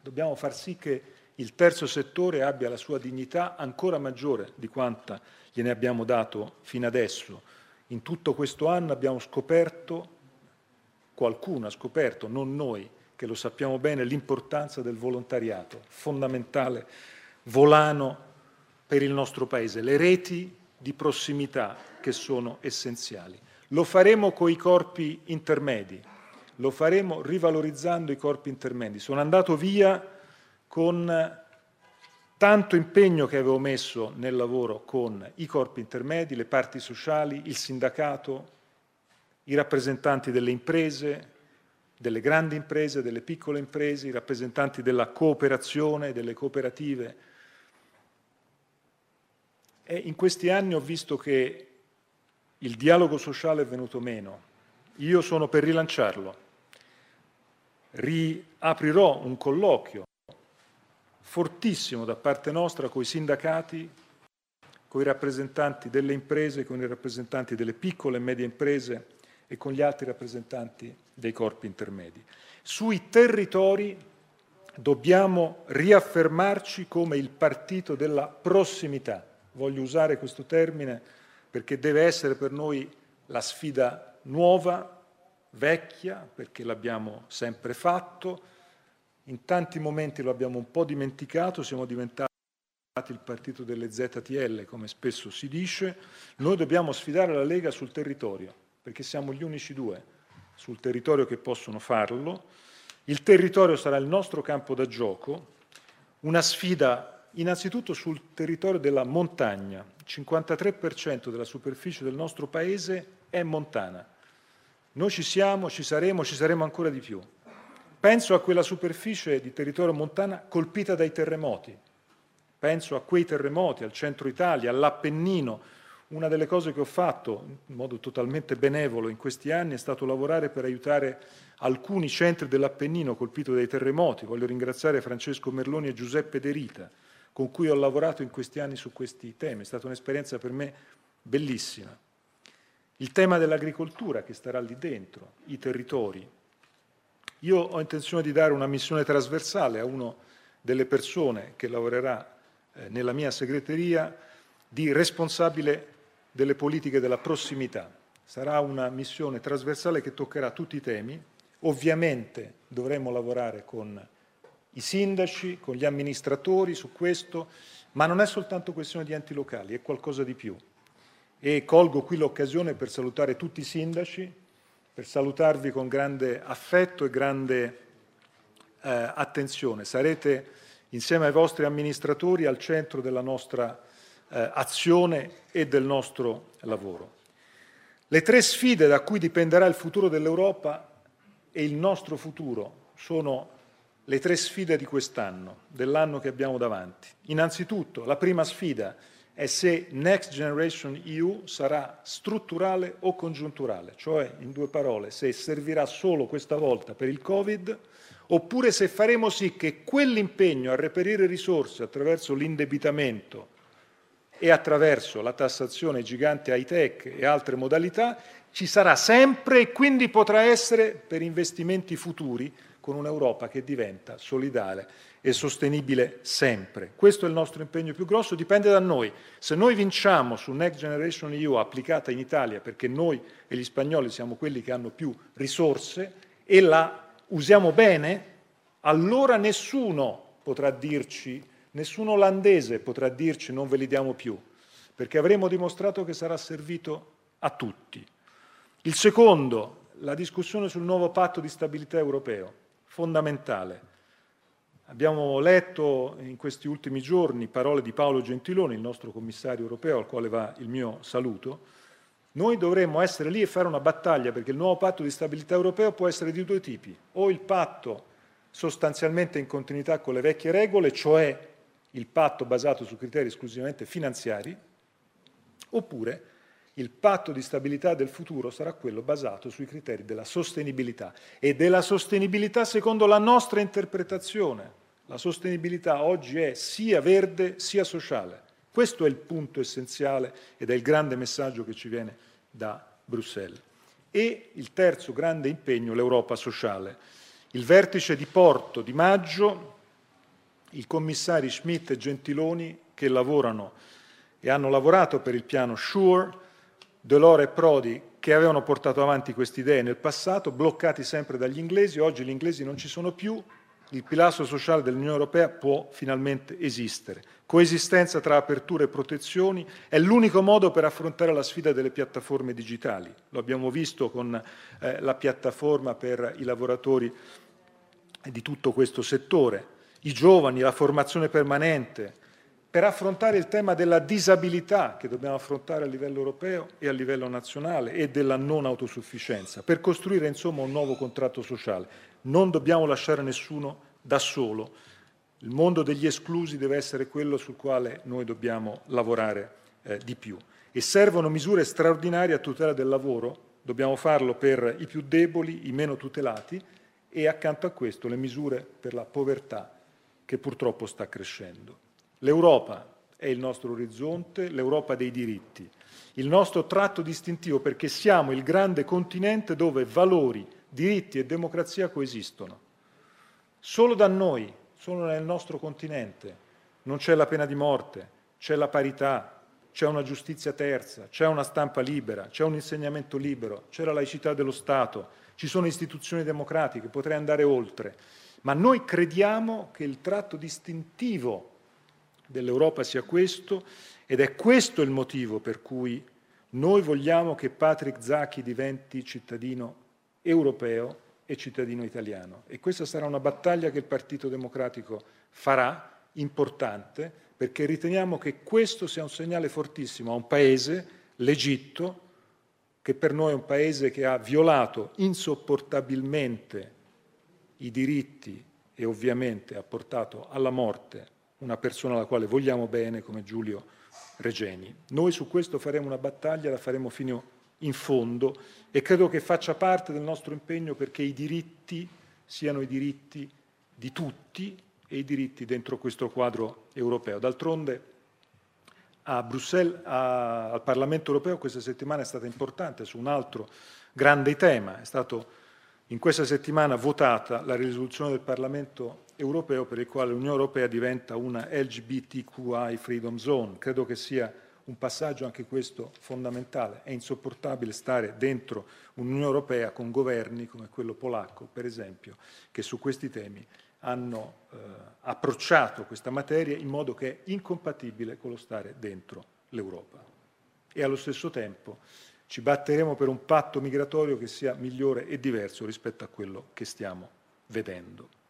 A: Dobbiamo far sì che il terzo settore abbia la sua dignità ancora maggiore di quanta gliene abbiamo dato fino adesso. In tutto questo anno abbiamo scoperto, qualcuno ha scoperto, non noi, che lo sappiamo bene, l'importanza del volontariato, fondamentale volano per il nostro Paese, le reti di prossimità che sono essenziali. Lo faremo con i corpi intermedi, lo faremo rivalorizzando i corpi intermedi. Sono andato via con tanto impegno che avevo messo nel lavoro con i corpi intermedi, le parti sociali, il sindacato, i rappresentanti delle imprese, delle grandi imprese, delle piccole imprese, i rappresentanti della cooperazione, delle cooperative, e in questi anni ho visto che il dialogo sociale è venuto meno. Io sono per rilanciarlo. Riaprirò un colloquio fortissimo da parte nostra con i sindacati, con i rappresentanti delle imprese, con i rappresentanti delle piccole e medie imprese e con gli altri rappresentanti dei corpi intermedi. Sui territori dobbiamo riaffermarci come il partito della prossimità voglio usare questo termine perché deve essere per noi la sfida nuova, vecchia, perché l'abbiamo sempre fatto, in tanti momenti lo abbiamo un po' dimenticato, siamo diventati il partito delle ZTL, come spesso si dice, noi dobbiamo sfidare la Lega sul territorio, perché siamo gli unici due sul territorio che possono farlo. Il territorio sarà il nostro campo da gioco, una sfida Innanzitutto sul territorio della montagna. Il 53% della superficie del nostro Paese è montana. Noi ci siamo, ci saremo, ci saremo ancora di più. Penso a quella superficie di territorio montana colpita dai terremoti. Penso a quei terremoti al centro Italia, all'Appennino. Una delle cose che ho fatto in modo totalmente benevolo in questi anni è stato lavorare per aiutare alcuni centri dell'Appennino colpito dai terremoti. Voglio ringraziare Francesco Merloni e Giuseppe De Rita con cui ho lavorato in questi anni su questi temi. È stata un'esperienza per me bellissima. Il tema dell'agricoltura che starà lì dentro, i territori. Io ho intenzione di dare una missione trasversale a una delle persone che lavorerà eh, nella mia segreteria di responsabile delle politiche della prossimità. Sarà una missione trasversale che toccherà tutti i temi. Ovviamente dovremo lavorare con i sindaci, con gli amministratori su questo, ma non è soltanto questione di enti locali, è qualcosa di più. E colgo qui l'occasione per salutare tutti i sindaci per salutarvi con grande affetto e grande eh, attenzione. Sarete insieme ai vostri amministratori al centro della nostra eh, azione e del nostro lavoro. Le tre sfide da cui dipenderà il futuro dell'Europa e il nostro futuro sono le tre sfide di quest'anno, dell'anno che abbiamo davanti. Innanzitutto, la prima sfida è se Next Generation EU sarà strutturale o congiunturale, cioè, in due parole, se servirà solo questa volta per il Covid oppure se faremo sì che quell'impegno a reperire risorse attraverso l'indebitamento e attraverso la tassazione gigante high-tech e altre modalità ci sarà sempre e quindi potrà essere per investimenti futuri con un'Europa che diventa solidale e sostenibile sempre. Questo è il nostro impegno più grosso, dipende da noi. Se noi vinciamo su Next Generation EU applicata in Italia, perché noi e gli spagnoli siamo quelli che hanno più risorse, e la usiamo bene, allora nessuno potrà dirci, nessun olandese potrà dirci non ve li diamo più, perché avremo dimostrato che sarà servito a tutti. Il secondo, la discussione sul nuovo patto di stabilità europeo, fondamentale. Abbiamo letto in questi ultimi giorni parole di Paolo Gentiloni, il nostro commissario europeo, al quale va il mio saluto. Noi dovremmo essere lì e fare una battaglia perché il nuovo patto di stabilità europeo può essere di due tipi. O il patto sostanzialmente in continuità con le vecchie regole, cioè il patto basato su criteri esclusivamente finanziari, oppure il patto di stabilità del futuro sarà quello basato sui criteri della sostenibilità e della sostenibilità secondo la nostra interpretazione. La sostenibilità oggi è sia verde sia sociale. Questo è il punto essenziale ed è il grande messaggio che ci viene da Bruxelles. E il terzo grande impegno, l'Europa sociale. Il vertice di Porto di maggio, i commissari Schmidt e Gentiloni che lavorano e hanno lavorato per il piano SURE, Delors e Prodi che avevano portato avanti queste idee nel passato, bloccati sempre dagli inglesi, oggi gli inglesi non ci sono più, il pilastro sociale dell'Unione Europea può finalmente esistere. Coesistenza tra aperture e protezioni è l'unico modo per affrontare la sfida delle piattaforme digitali. Lo abbiamo visto con eh, la piattaforma per i lavoratori di tutto questo settore, i giovani, la formazione permanente, per affrontare il tema della disabilità che dobbiamo affrontare a livello europeo e a livello nazionale e della non autosufficienza, per costruire insomma un nuovo contratto sociale. Non dobbiamo lasciare nessuno da solo. Il mondo degli esclusi deve essere quello sul quale noi dobbiamo lavorare eh, di più. E servono misure straordinarie a tutela del lavoro, dobbiamo farlo per i più deboli, i meno tutelati e accanto a questo le misure per la povertà che purtroppo sta crescendo. L'Europa è il nostro orizzonte, l'Europa dei diritti, il nostro tratto distintivo perché siamo il grande continente dove valori, diritti e democrazia coesistono. Solo da noi, solo nel nostro continente, non c'è la pena di morte, c'è la parità, c'è una giustizia terza, c'è una stampa libera, c'è un insegnamento libero, c'è la laicità dello Stato, ci sono istituzioni democratiche, potrei andare oltre. Ma noi crediamo che il tratto distintivo dell'Europa sia questo ed è questo il motivo per cui noi vogliamo che Patrick Zacchi diventi cittadino europeo e cittadino italiano. E questa sarà una battaglia che il Partito Democratico farà, importante, perché riteniamo che questo sia un segnale fortissimo a un paese, l'Egitto, che per noi è un paese che ha violato insopportabilmente i diritti e ovviamente ha portato alla morte una persona alla quale vogliamo bene come Giulio Regeni. Noi su questo faremo una battaglia, la faremo fino in fondo e credo che faccia parte del nostro impegno perché i diritti siano i diritti di tutti e i diritti dentro questo quadro europeo. D'altronde a Bruxelles, a, al Parlamento europeo questa settimana è stata importante su un altro grande tema, è stato in questa settimana votata la risoluzione del Parlamento europeo per il quale l'Unione Europea diventa una LGBTQI freedom zone. Credo che sia un passaggio anche questo fondamentale. È insopportabile stare dentro un'Unione Europea con governi come quello polacco, per esempio, che su questi temi hanno eh, approcciato questa materia in modo che è incompatibile con lo stare dentro l'Europa. E allo stesso tempo ci batteremo per un patto migratorio che sia migliore e diverso rispetto a quello che stiamo vedendo.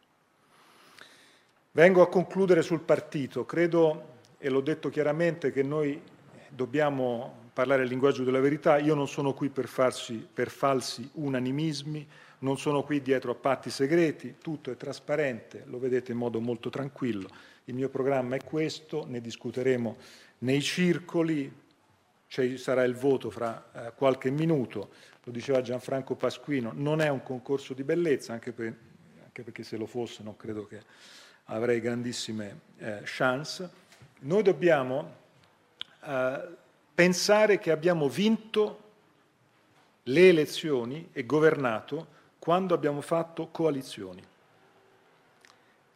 A: Vengo a concludere sul partito. Credo, e l'ho detto chiaramente, che noi dobbiamo parlare il linguaggio della verità. Io non sono qui per, farsi, per falsi unanimismi, non sono qui dietro a patti segreti, tutto è trasparente, lo vedete in modo molto tranquillo. Il mio programma è questo, ne discuteremo nei circoli, ci sarà il voto fra eh, qualche minuto, lo diceva Gianfranco Pasquino, non è un concorso di bellezza, anche, per, anche perché se lo fosse non credo che avrei grandissime eh, chance. Noi dobbiamo eh, pensare che abbiamo vinto le elezioni e governato quando abbiamo fatto coalizioni.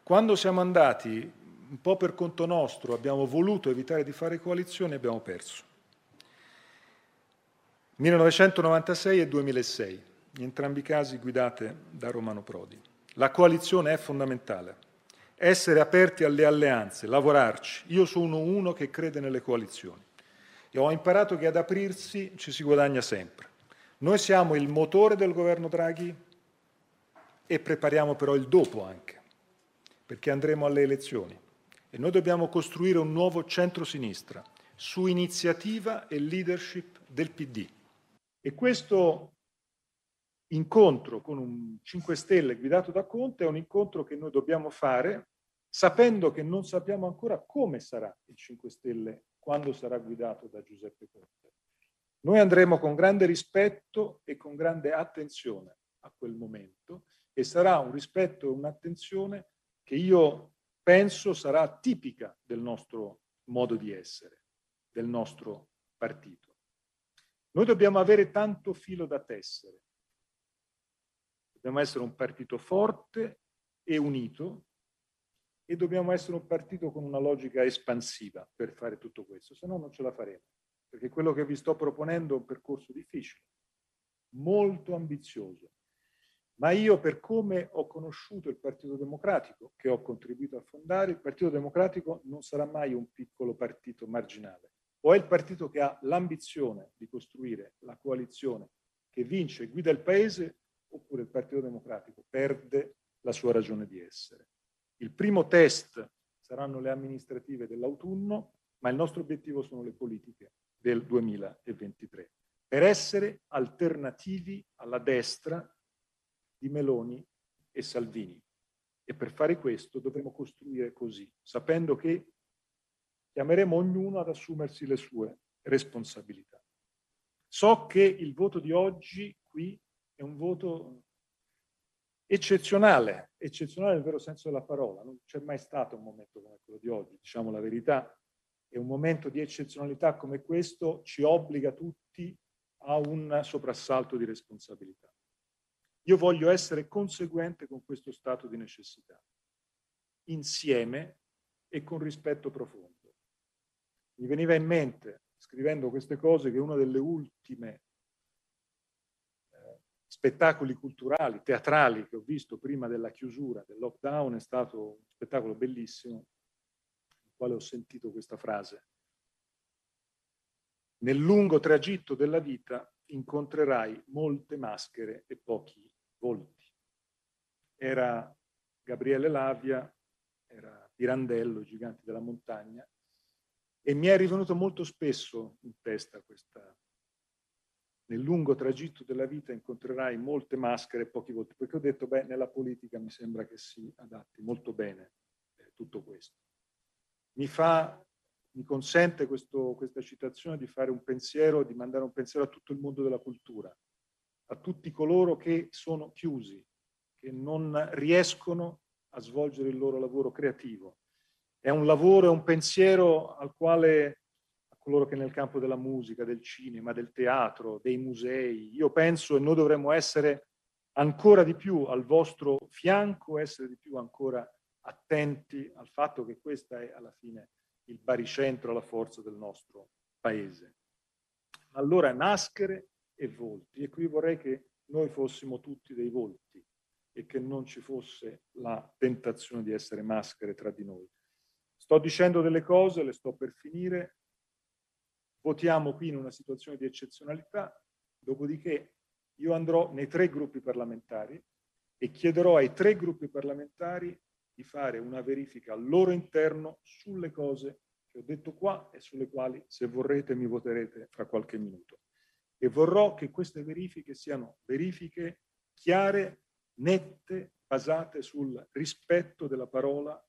A: Quando siamo andati un po' per conto nostro, abbiamo voluto evitare di fare coalizioni, abbiamo perso. 1996 e 2006, in entrambi i casi guidate da Romano Prodi. La coalizione è fondamentale. Essere aperti alle alleanze, lavorarci. Io sono uno che crede nelle coalizioni e ho imparato che ad aprirsi ci si guadagna sempre. Noi siamo il motore del governo Draghi e prepariamo però il dopo anche, perché andremo alle elezioni e noi dobbiamo costruire un nuovo centro-sinistra su iniziativa e leadership del PD. E questo incontro con un 5 Stelle guidato da Conte è un incontro che noi dobbiamo fare sapendo che non sappiamo ancora come sarà il 5 Stelle quando sarà guidato da Giuseppe Conte. Noi andremo con grande rispetto e con grande attenzione a quel momento e sarà un rispetto e un'attenzione che io penso sarà tipica del nostro modo di essere, del nostro partito. Noi dobbiamo avere tanto filo da tessere. Dobbiamo essere un partito forte e unito e dobbiamo essere un partito con una logica espansiva per fare tutto questo, se no non ce la faremo. Perché quello che vi sto proponendo è un percorso difficile, molto ambizioso, ma io per come ho conosciuto il Partito Democratico, che ho contribuito a fondare, il Partito Democratico non sarà mai un piccolo partito marginale. O è il partito che ha l'ambizione di costruire la coalizione che vince e guida il Paese, oppure il Partito Democratico perde la sua ragione di essere. Il primo test saranno le amministrative dell'autunno, ma il nostro obiettivo sono le politiche del 2023, per essere alternativi alla destra di Meloni e Salvini. E per fare questo dovremo costruire così, sapendo che chiameremo ognuno ad assumersi le sue responsabilità. So che il voto di oggi qui è un voto eccezionale, eccezionale nel vero senso della parola. Non c'è mai stato un momento come quello di oggi, diciamo la verità. E un momento di eccezionalità come questo ci obbliga tutti a un soprassalto di responsabilità. Io voglio essere conseguente con questo stato di necessità, insieme e con rispetto profondo. Mi veniva in mente, scrivendo queste cose, che una delle ultime spettacoli culturali, teatrali che ho visto prima della chiusura del lockdown è stato un spettacolo bellissimo, nel quale ho sentito questa frase. Nel lungo tragitto della vita incontrerai molte maschere e pochi volti. Era Gabriele Lavia, era Pirandello, i giganti della montagna, e mi è rivenuto molto spesso in testa questa nel lungo tragitto della vita incontrerai molte maschere e pochi volti, perché ho detto, beh, nella politica mi sembra che si adatti molto bene eh, tutto questo. Mi fa, mi consente questo, questa citazione di fare un pensiero, di mandare un pensiero a tutto il mondo della cultura, a tutti coloro che sono chiusi, che non riescono a svolgere il loro lavoro creativo. È un lavoro, è un pensiero al quale coloro che nel campo della musica, del cinema, del teatro, dei musei, io penso e noi dovremmo essere ancora di più al vostro fianco, essere di più ancora attenti al fatto che questa è alla fine il baricentro, la forza del nostro paese. Allora maschere e volti. E qui vorrei che noi fossimo tutti dei volti e che non ci fosse la tentazione di essere maschere tra di noi. Sto dicendo delle cose, le sto per finire. Votiamo qui in una situazione di eccezionalità. Dopodiché io andrò nei tre gruppi parlamentari e chiederò ai tre gruppi parlamentari di fare una verifica al loro interno sulle cose che ho detto qua e sulle quali, se vorrete, mi voterete fra qualche minuto. E vorrò che queste verifiche siano verifiche chiare, nette, basate sul rispetto della parola,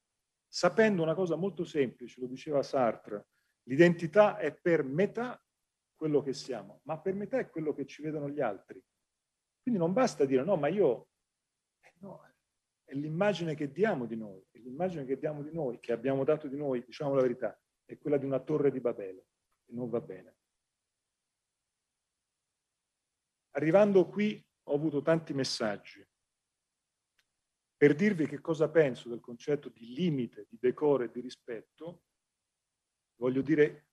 A: sapendo una cosa molto semplice, lo diceva Sartre, l'identità è per metà quello che siamo, ma per metà è quello che ci vedono gli altri. Quindi non basta dire no, ma io, eh no, è l'immagine che diamo di noi, è l'immagine che diamo di noi, che abbiamo dato di noi, diciamo la verità, è quella di una torre di Babele, e non va bene. Arrivando qui ho avuto tanti messaggi per dirvi che cosa penso del concetto di limite, di decoro e di rispetto, voglio dire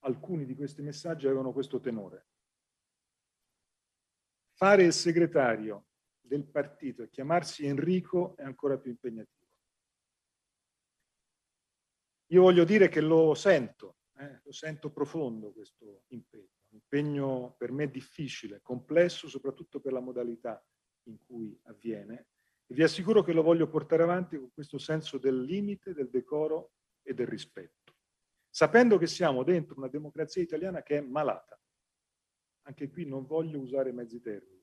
A: alcuni di questi messaggi avevano questo tenore. Fare il segretario del partito e chiamarsi Enrico è ancora più impegnativo. Io voglio dire che lo sento, eh, lo sento profondo questo impegno, un impegno per me difficile, complesso, soprattutto per la modalità in cui avviene, e vi assicuro che lo voglio portare avanti con questo senso del limite, del decoro e del rispetto, sapendo che siamo dentro una democrazia italiana che è malata. Anche qui non voglio usare mezzi termini.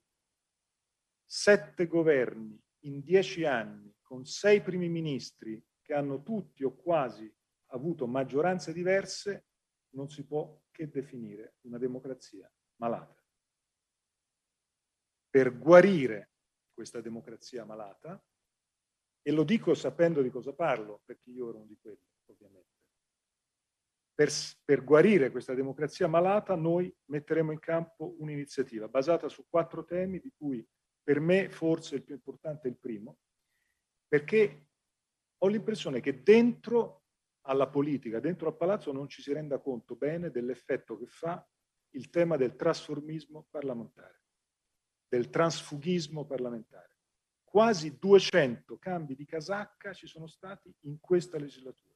A: Sette governi in dieci anni, con sei primi ministri che hanno tutti o quasi avuto maggioranze diverse, non si può che definire una democrazia malata. Per guarire questa democrazia malata, e lo dico sapendo di cosa parlo, perché io ero uno di quelli, ovviamente. Per, per guarire questa democrazia malata noi metteremo in campo un'iniziativa basata su quattro temi, di cui per me forse il più importante è il primo, perché ho l'impressione che dentro alla politica, dentro al palazzo non ci si renda conto bene dell'effetto che fa il tema del trasformismo parlamentare del transfughismo parlamentare. Quasi 200 cambi di casacca ci sono stati in questa legislatura.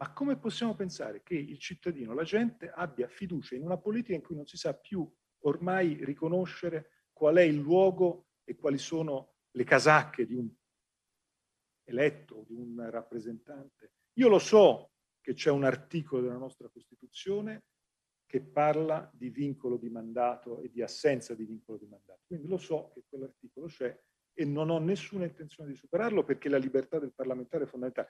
A: Ma come possiamo pensare che il cittadino, la gente, abbia fiducia in una politica in cui non si sa più ormai riconoscere qual è il luogo e quali sono le casacche di un eletto, di un rappresentante? Io lo so che c'è un articolo della nostra Costituzione che parla di vincolo di mandato e di assenza di vincolo di mandato. Quindi lo so che quell'articolo c'è e non ho nessuna intenzione di superarlo perché la libertà del parlamentare è fondamentale.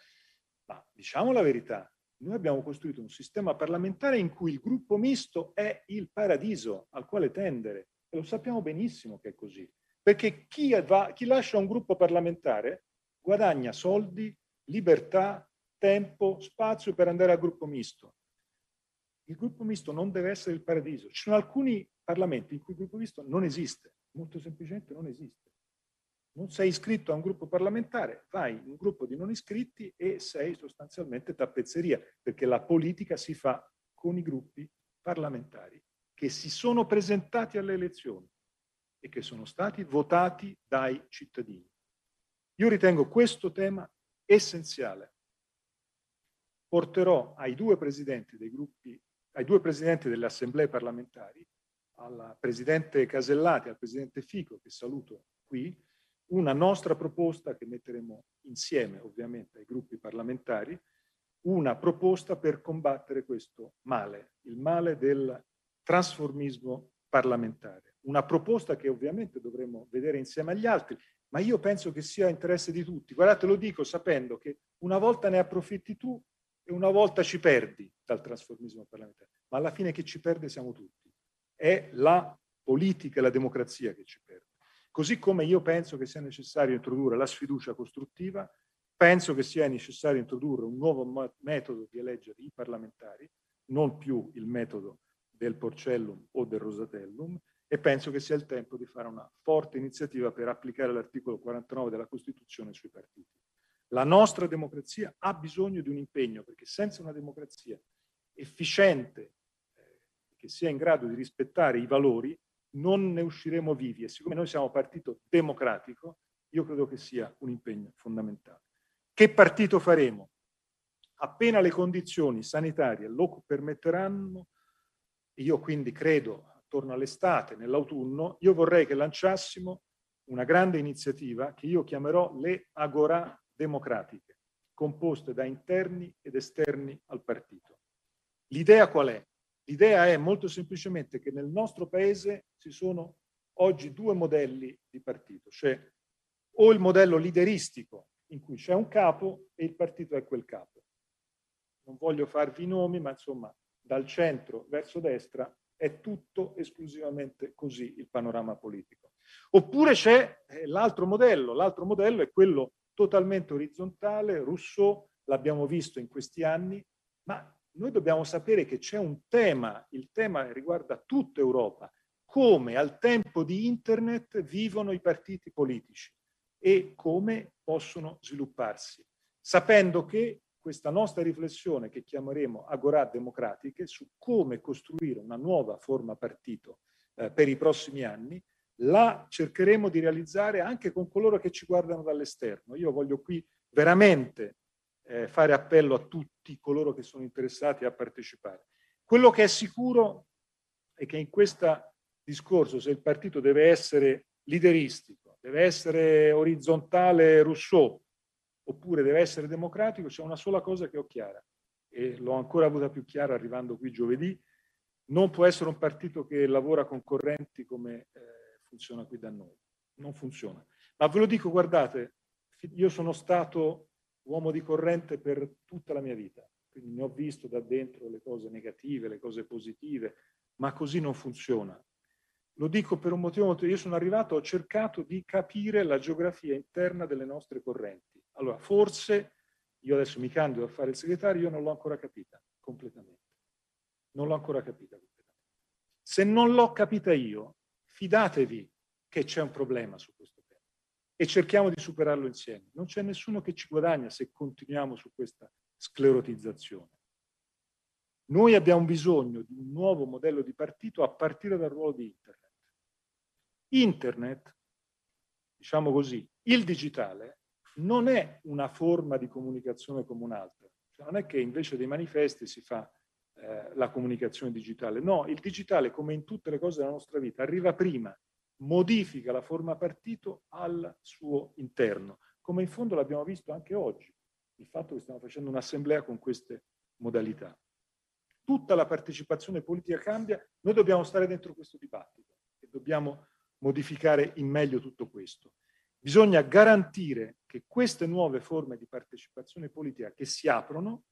A: Ma diciamo la verità, noi abbiamo costruito un sistema parlamentare in cui il gruppo misto è il paradiso al quale tendere e lo sappiamo benissimo che è così. Perché chi, va, chi lascia un gruppo parlamentare guadagna soldi, libertà, tempo, spazio per andare al gruppo misto il gruppo misto non deve essere il paradiso. Ci sono alcuni parlamenti in cui il gruppo misto non esiste, molto semplicemente non esiste. Non sei iscritto a un gruppo parlamentare, vai in un gruppo di non iscritti e sei sostanzialmente tappezzeria, perché la politica si fa con i gruppi parlamentari che si sono presentati alle elezioni e che sono stati votati dai cittadini. Io ritengo questo tema essenziale. Porterò ai due presidenti dei gruppi ai due presidenti delle assemblee parlamentari, al presidente Casellati e al presidente Fico, che saluto qui, una nostra proposta che metteremo insieme ovviamente ai gruppi parlamentari, una proposta per combattere questo male, il male del trasformismo parlamentare. Una proposta che ovviamente dovremo vedere insieme agli altri, ma io penso che sia interesse di tutti. Guardate, lo dico sapendo che una volta ne approfitti tu e una volta ci perdi dal trasformismo parlamentare, ma alla fine chi ci perde siamo tutti. È la politica e la democrazia che ci perde. Così come io penso che sia necessario introdurre la sfiducia costruttiva, penso che sia necessario introdurre un nuovo metodo di eleggere i parlamentari, non più il metodo del porcellum o del rosatellum, e penso che sia il tempo di fare una forte iniziativa per applicare l'articolo 49 della Costituzione sui partiti. La nostra democrazia ha bisogno di un impegno, perché senza una democrazia efficiente, eh, che sia in grado di rispettare i valori, non ne usciremo vivi. E siccome noi siamo partito democratico, io credo che sia un impegno fondamentale. Che partito faremo? Appena le condizioni sanitarie lo permetteranno, io quindi credo attorno all'estate, nell'autunno, io vorrei che lanciassimo una grande iniziativa che io chiamerò le Agora democratiche, composte da interni ed esterni al partito. L'idea qual è? L'idea è molto semplicemente che nel nostro paese ci sono oggi due modelli di partito, cioè o il modello lideristico in cui c'è un capo e il partito è quel capo. Non voglio farvi i nomi, ma insomma dal centro verso destra è tutto esclusivamente così il panorama politico. Oppure c'è eh, l'altro modello, l'altro modello è quello totalmente orizzontale, Rousseau, l'abbiamo visto in questi anni, ma noi dobbiamo sapere che c'è un tema, il tema riguarda tutta Europa, come al tempo di Internet vivono i partiti politici e come possono svilupparsi, sapendo che questa nostra riflessione che chiameremo Agorà Democratiche su come costruire una nuova forma partito eh, per i prossimi anni, la cercheremo di realizzare anche con coloro che ci guardano dall'esterno. Io voglio qui veramente eh, fare appello a tutti coloro che sono interessati a partecipare. Quello che è sicuro è che in questo discorso, se il partito deve essere lideristico, deve essere orizzontale Rousseau, oppure deve essere democratico, c'è una sola cosa che ho chiara e l'ho ancora avuta più chiara arrivando qui giovedì, non può essere un partito che lavora con correnti come eh, funziona qui da noi. Non funziona. Ma ve lo dico, guardate, io sono stato uomo di corrente per tutta la mia vita, quindi ne ho visto da dentro le cose negative, le cose positive, ma così non funziona. Lo dico per un motivo molto... Io sono arrivato, ho cercato di capire la geografia interna delle nostre correnti. Allora, forse, io adesso mi candido a fare il segretario, io non l'ho ancora capita completamente. Non l'ho ancora capita completamente. Se non l'ho capita io, fidatevi che c'è un problema su questo e cerchiamo di superarlo insieme. Non c'è nessuno che ci guadagna se continuiamo su questa sclerotizzazione. Noi abbiamo bisogno di un nuovo modello di partito a partire dal ruolo di Internet. Internet, diciamo così, il digitale non è una forma di comunicazione come un'altra. Cioè non è che invece dei manifesti si fa eh, la comunicazione digitale. No, il digitale, come in tutte le cose della nostra vita, arriva prima, modifica la forma partito al suo interno, come in fondo l'abbiamo visto anche oggi, il fatto che stiamo facendo un'assemblea con queste modalità. Tutta la partecipazione politica cambia, noi dobbiamo stare dentro questo dibattito e dobbiamo modificare in meglio tutto questo. Bisogna garantire che queste nuove forme di partecipazione politica che si aprono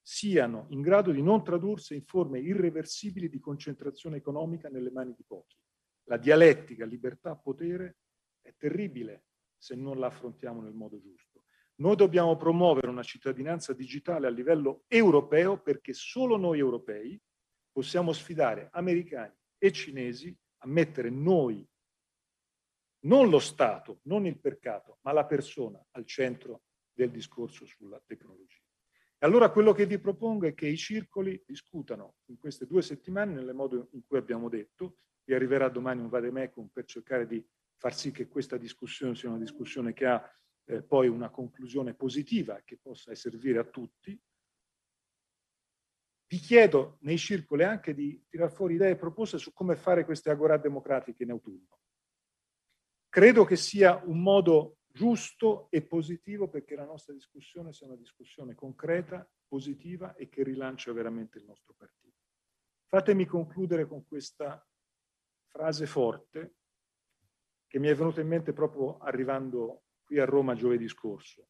A: siano in grado di non tradursi in forme irreversibili di concentrazione economica nelle mani di pochi. La dialettica libertà-potere è terribile se non la affrontiamo nel modo giusto. Noi dobbiamo promuovere una cittadinanza digitale a livello europeo perché solo noi europei possiamo sfidare americani e cinesi a mettere noi, non lo Stato, non il mercato, ma la persona al centro del discorso sulla tecnologia. E allora quello che vi propongo è che i circoli discutano in queste due settimane nel modo in cui abbiamo detto, vi arriverà domani un vademecum per cercare di far sì che questa discussione sia una discussione che ha eh, poi una conclusione positiva che possa servire a tutti, vi chiedo nei circoli anche di tirar fuori idee e proposte su come fare queste agorà democratiche in autunno. Credo che sia un modo giusto e positivo perché la nostra discussione sia una discussione concreta, positiva e che rilancia veramente il nostro partito. Fatemi concludere con questa frase forte che mi è venuta in mente proprio arrivando qui a Roma giovedì scorso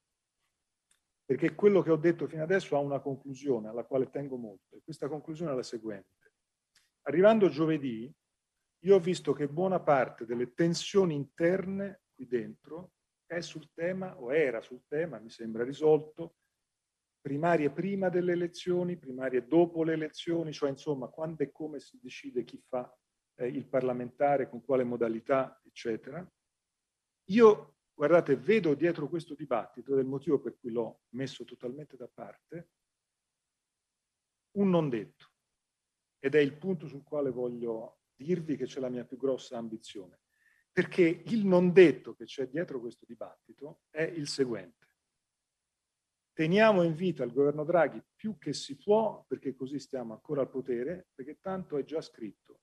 A: perché quello che ho detto fino adesso ha una conclusione alla quale tengo molto e questa conclusione è la seguente. Arrivando giovedì, io ho visto che buona parte delle tensioni interne qui dentro è sul tema, o era sul tema, mi sembra risolto, primarie prima delle elezioni, primarie dopo le elezioni, cioè insomma quando e come si decide chi fa eh, il parlamentare, con quale modalità, eccetera. Io Guardate, vedo dietro questo dibattito, del motivo per cui l'ho messo totalmente da parte, un non detto. Ed è il punto sul quale voglio dirvi che c'è la mia più grossa ambizione. Perché il non detto che c'è dietro questo dibattito è il seguente. Teniamo in vita il governo Draghi più che si può, perché così stiamo ancora al potere, perché tanto è già scritto.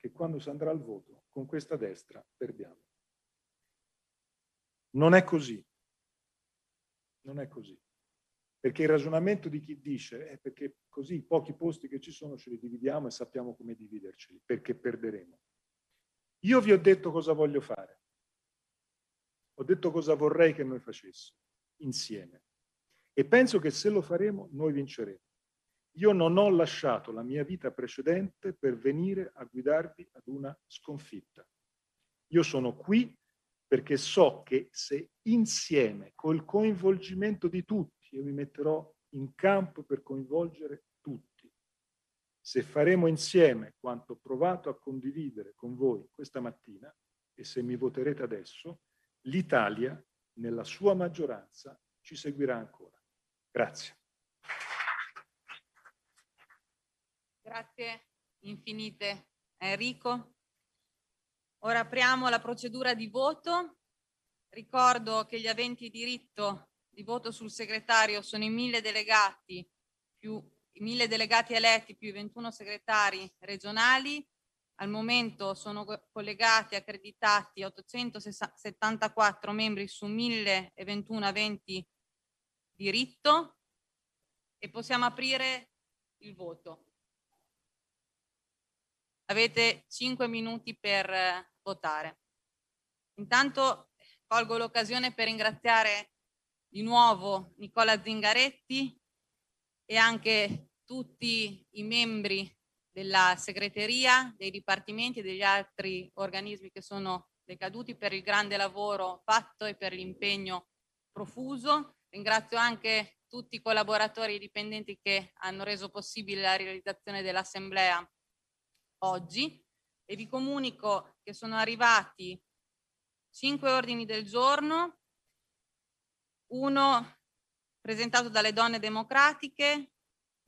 A: Che quando si andrà al voto con questa destra perdiamo. Non è così. Non è così. Perché il ragionamento di chi dice è perché così i pochi posti che ci sono ce li dividiamo e sappiamo come dividerceli, perché perderemo. Io vi ho detto cosa voglio fare. Ho detto cosa vorrei che noi facessimo insieme. E penso che se lo faremo noi vinceremo. Io non ho lasciato la mia vita precedente per venire a guidarvi ad una sconfitta. Io sono qui perché so che se insieme, col coinvolgimento di tutti, io mi metterò in campo per coinvolgere tutti, se faremo insieme quanto ho provato a condividere con voi questa mattina e se mi voterete adesso, l'Italia nella sua maggioranza ci seguirà ancora. Grazie.
B: Grazie infinite Enrico. Ora apriamo la procedura di voto. Ricordo che gli aventi diritto di voto sul segretario sono i mille delegati più i mille delegati eletti più i 21 segretari regionali. Al momento sono collegati accreditati 874 membri su 1021 aventi diritto e possiamo aprire il voto. Avete cinque minuti per eh, votare. Intanto colgo l'occasione per ringraziare di nuovo Nicola Zingaretti e anche tutti i membri della segreteria, dei dipartimenti e degli altri organismi che sono decaduti per il grande lavoro fatto e per l'impegno profuso. Ringrazio anche tutti i collaboratori e i dipendenti che hanno reso possibile la realizzazione dell'assemblea oggi e vi comunico che sono arrivati cinque ordini del giorno, uno presentato dalle donne democratiche,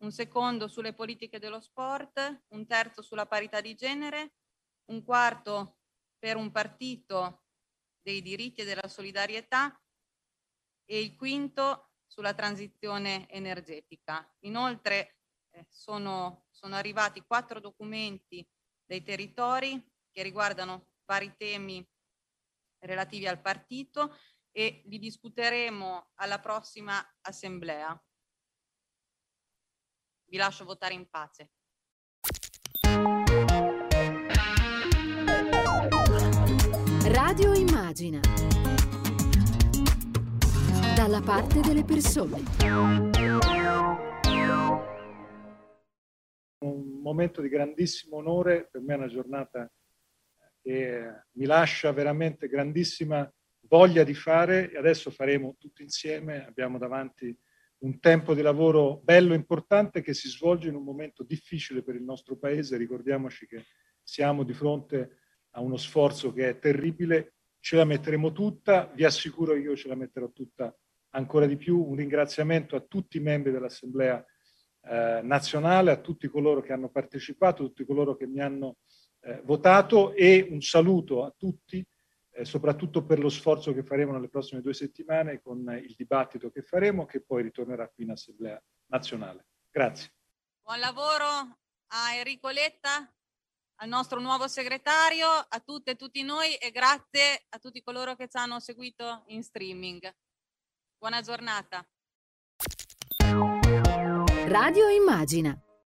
B: un secondo sulle politiche dello sport, un terzo sulla parità di genere, un quarto per un partito dei diritti e della solidarietà e il quinto sulla transizione energetica. Inoltre eh, sono, sono arrivati quattro documenti dei territori che riguardano vari temi relativi al partito e li discuteremo alla prossima assemblea. Vi lascio votare in pace.
C: Radio Immagina. Dalla parte delle persone
A: momento di grandissimo onore, per me è una giornata che mi lascia veramente grandissima voglia di fare e adesso faremo tutto insieme, abbiamo davanti un tempo di lavoro bello e importante che si svolge in un momento difficile per il nostro paese, ricordiamoci che siamo di fronte a uno sforzo che è terribile, ce la metteremo tutta, vi assicuro io ce la metterò tutta ancora di più, un ringraziamento a tutti i membri dell'Assemblea eh, nazionale, a tutti coloro che hanno partecipato, a tutti coloro che mi hanno eh, votato e un saluto a tutti, eh, soprattutto per lo sforzo che faremo nelle prossime due settimane con il dibattito che faremo, che poi ritornerà qui in Assemblea nazionale. Grazie.
B: Buon lavoro a Enrico Letta, al nostro nuovo segretario, a tutte e tutti noi e grazie a tutti coloro che ci hanno seguito in streaming. Buona giornata.
C: Radio Immagina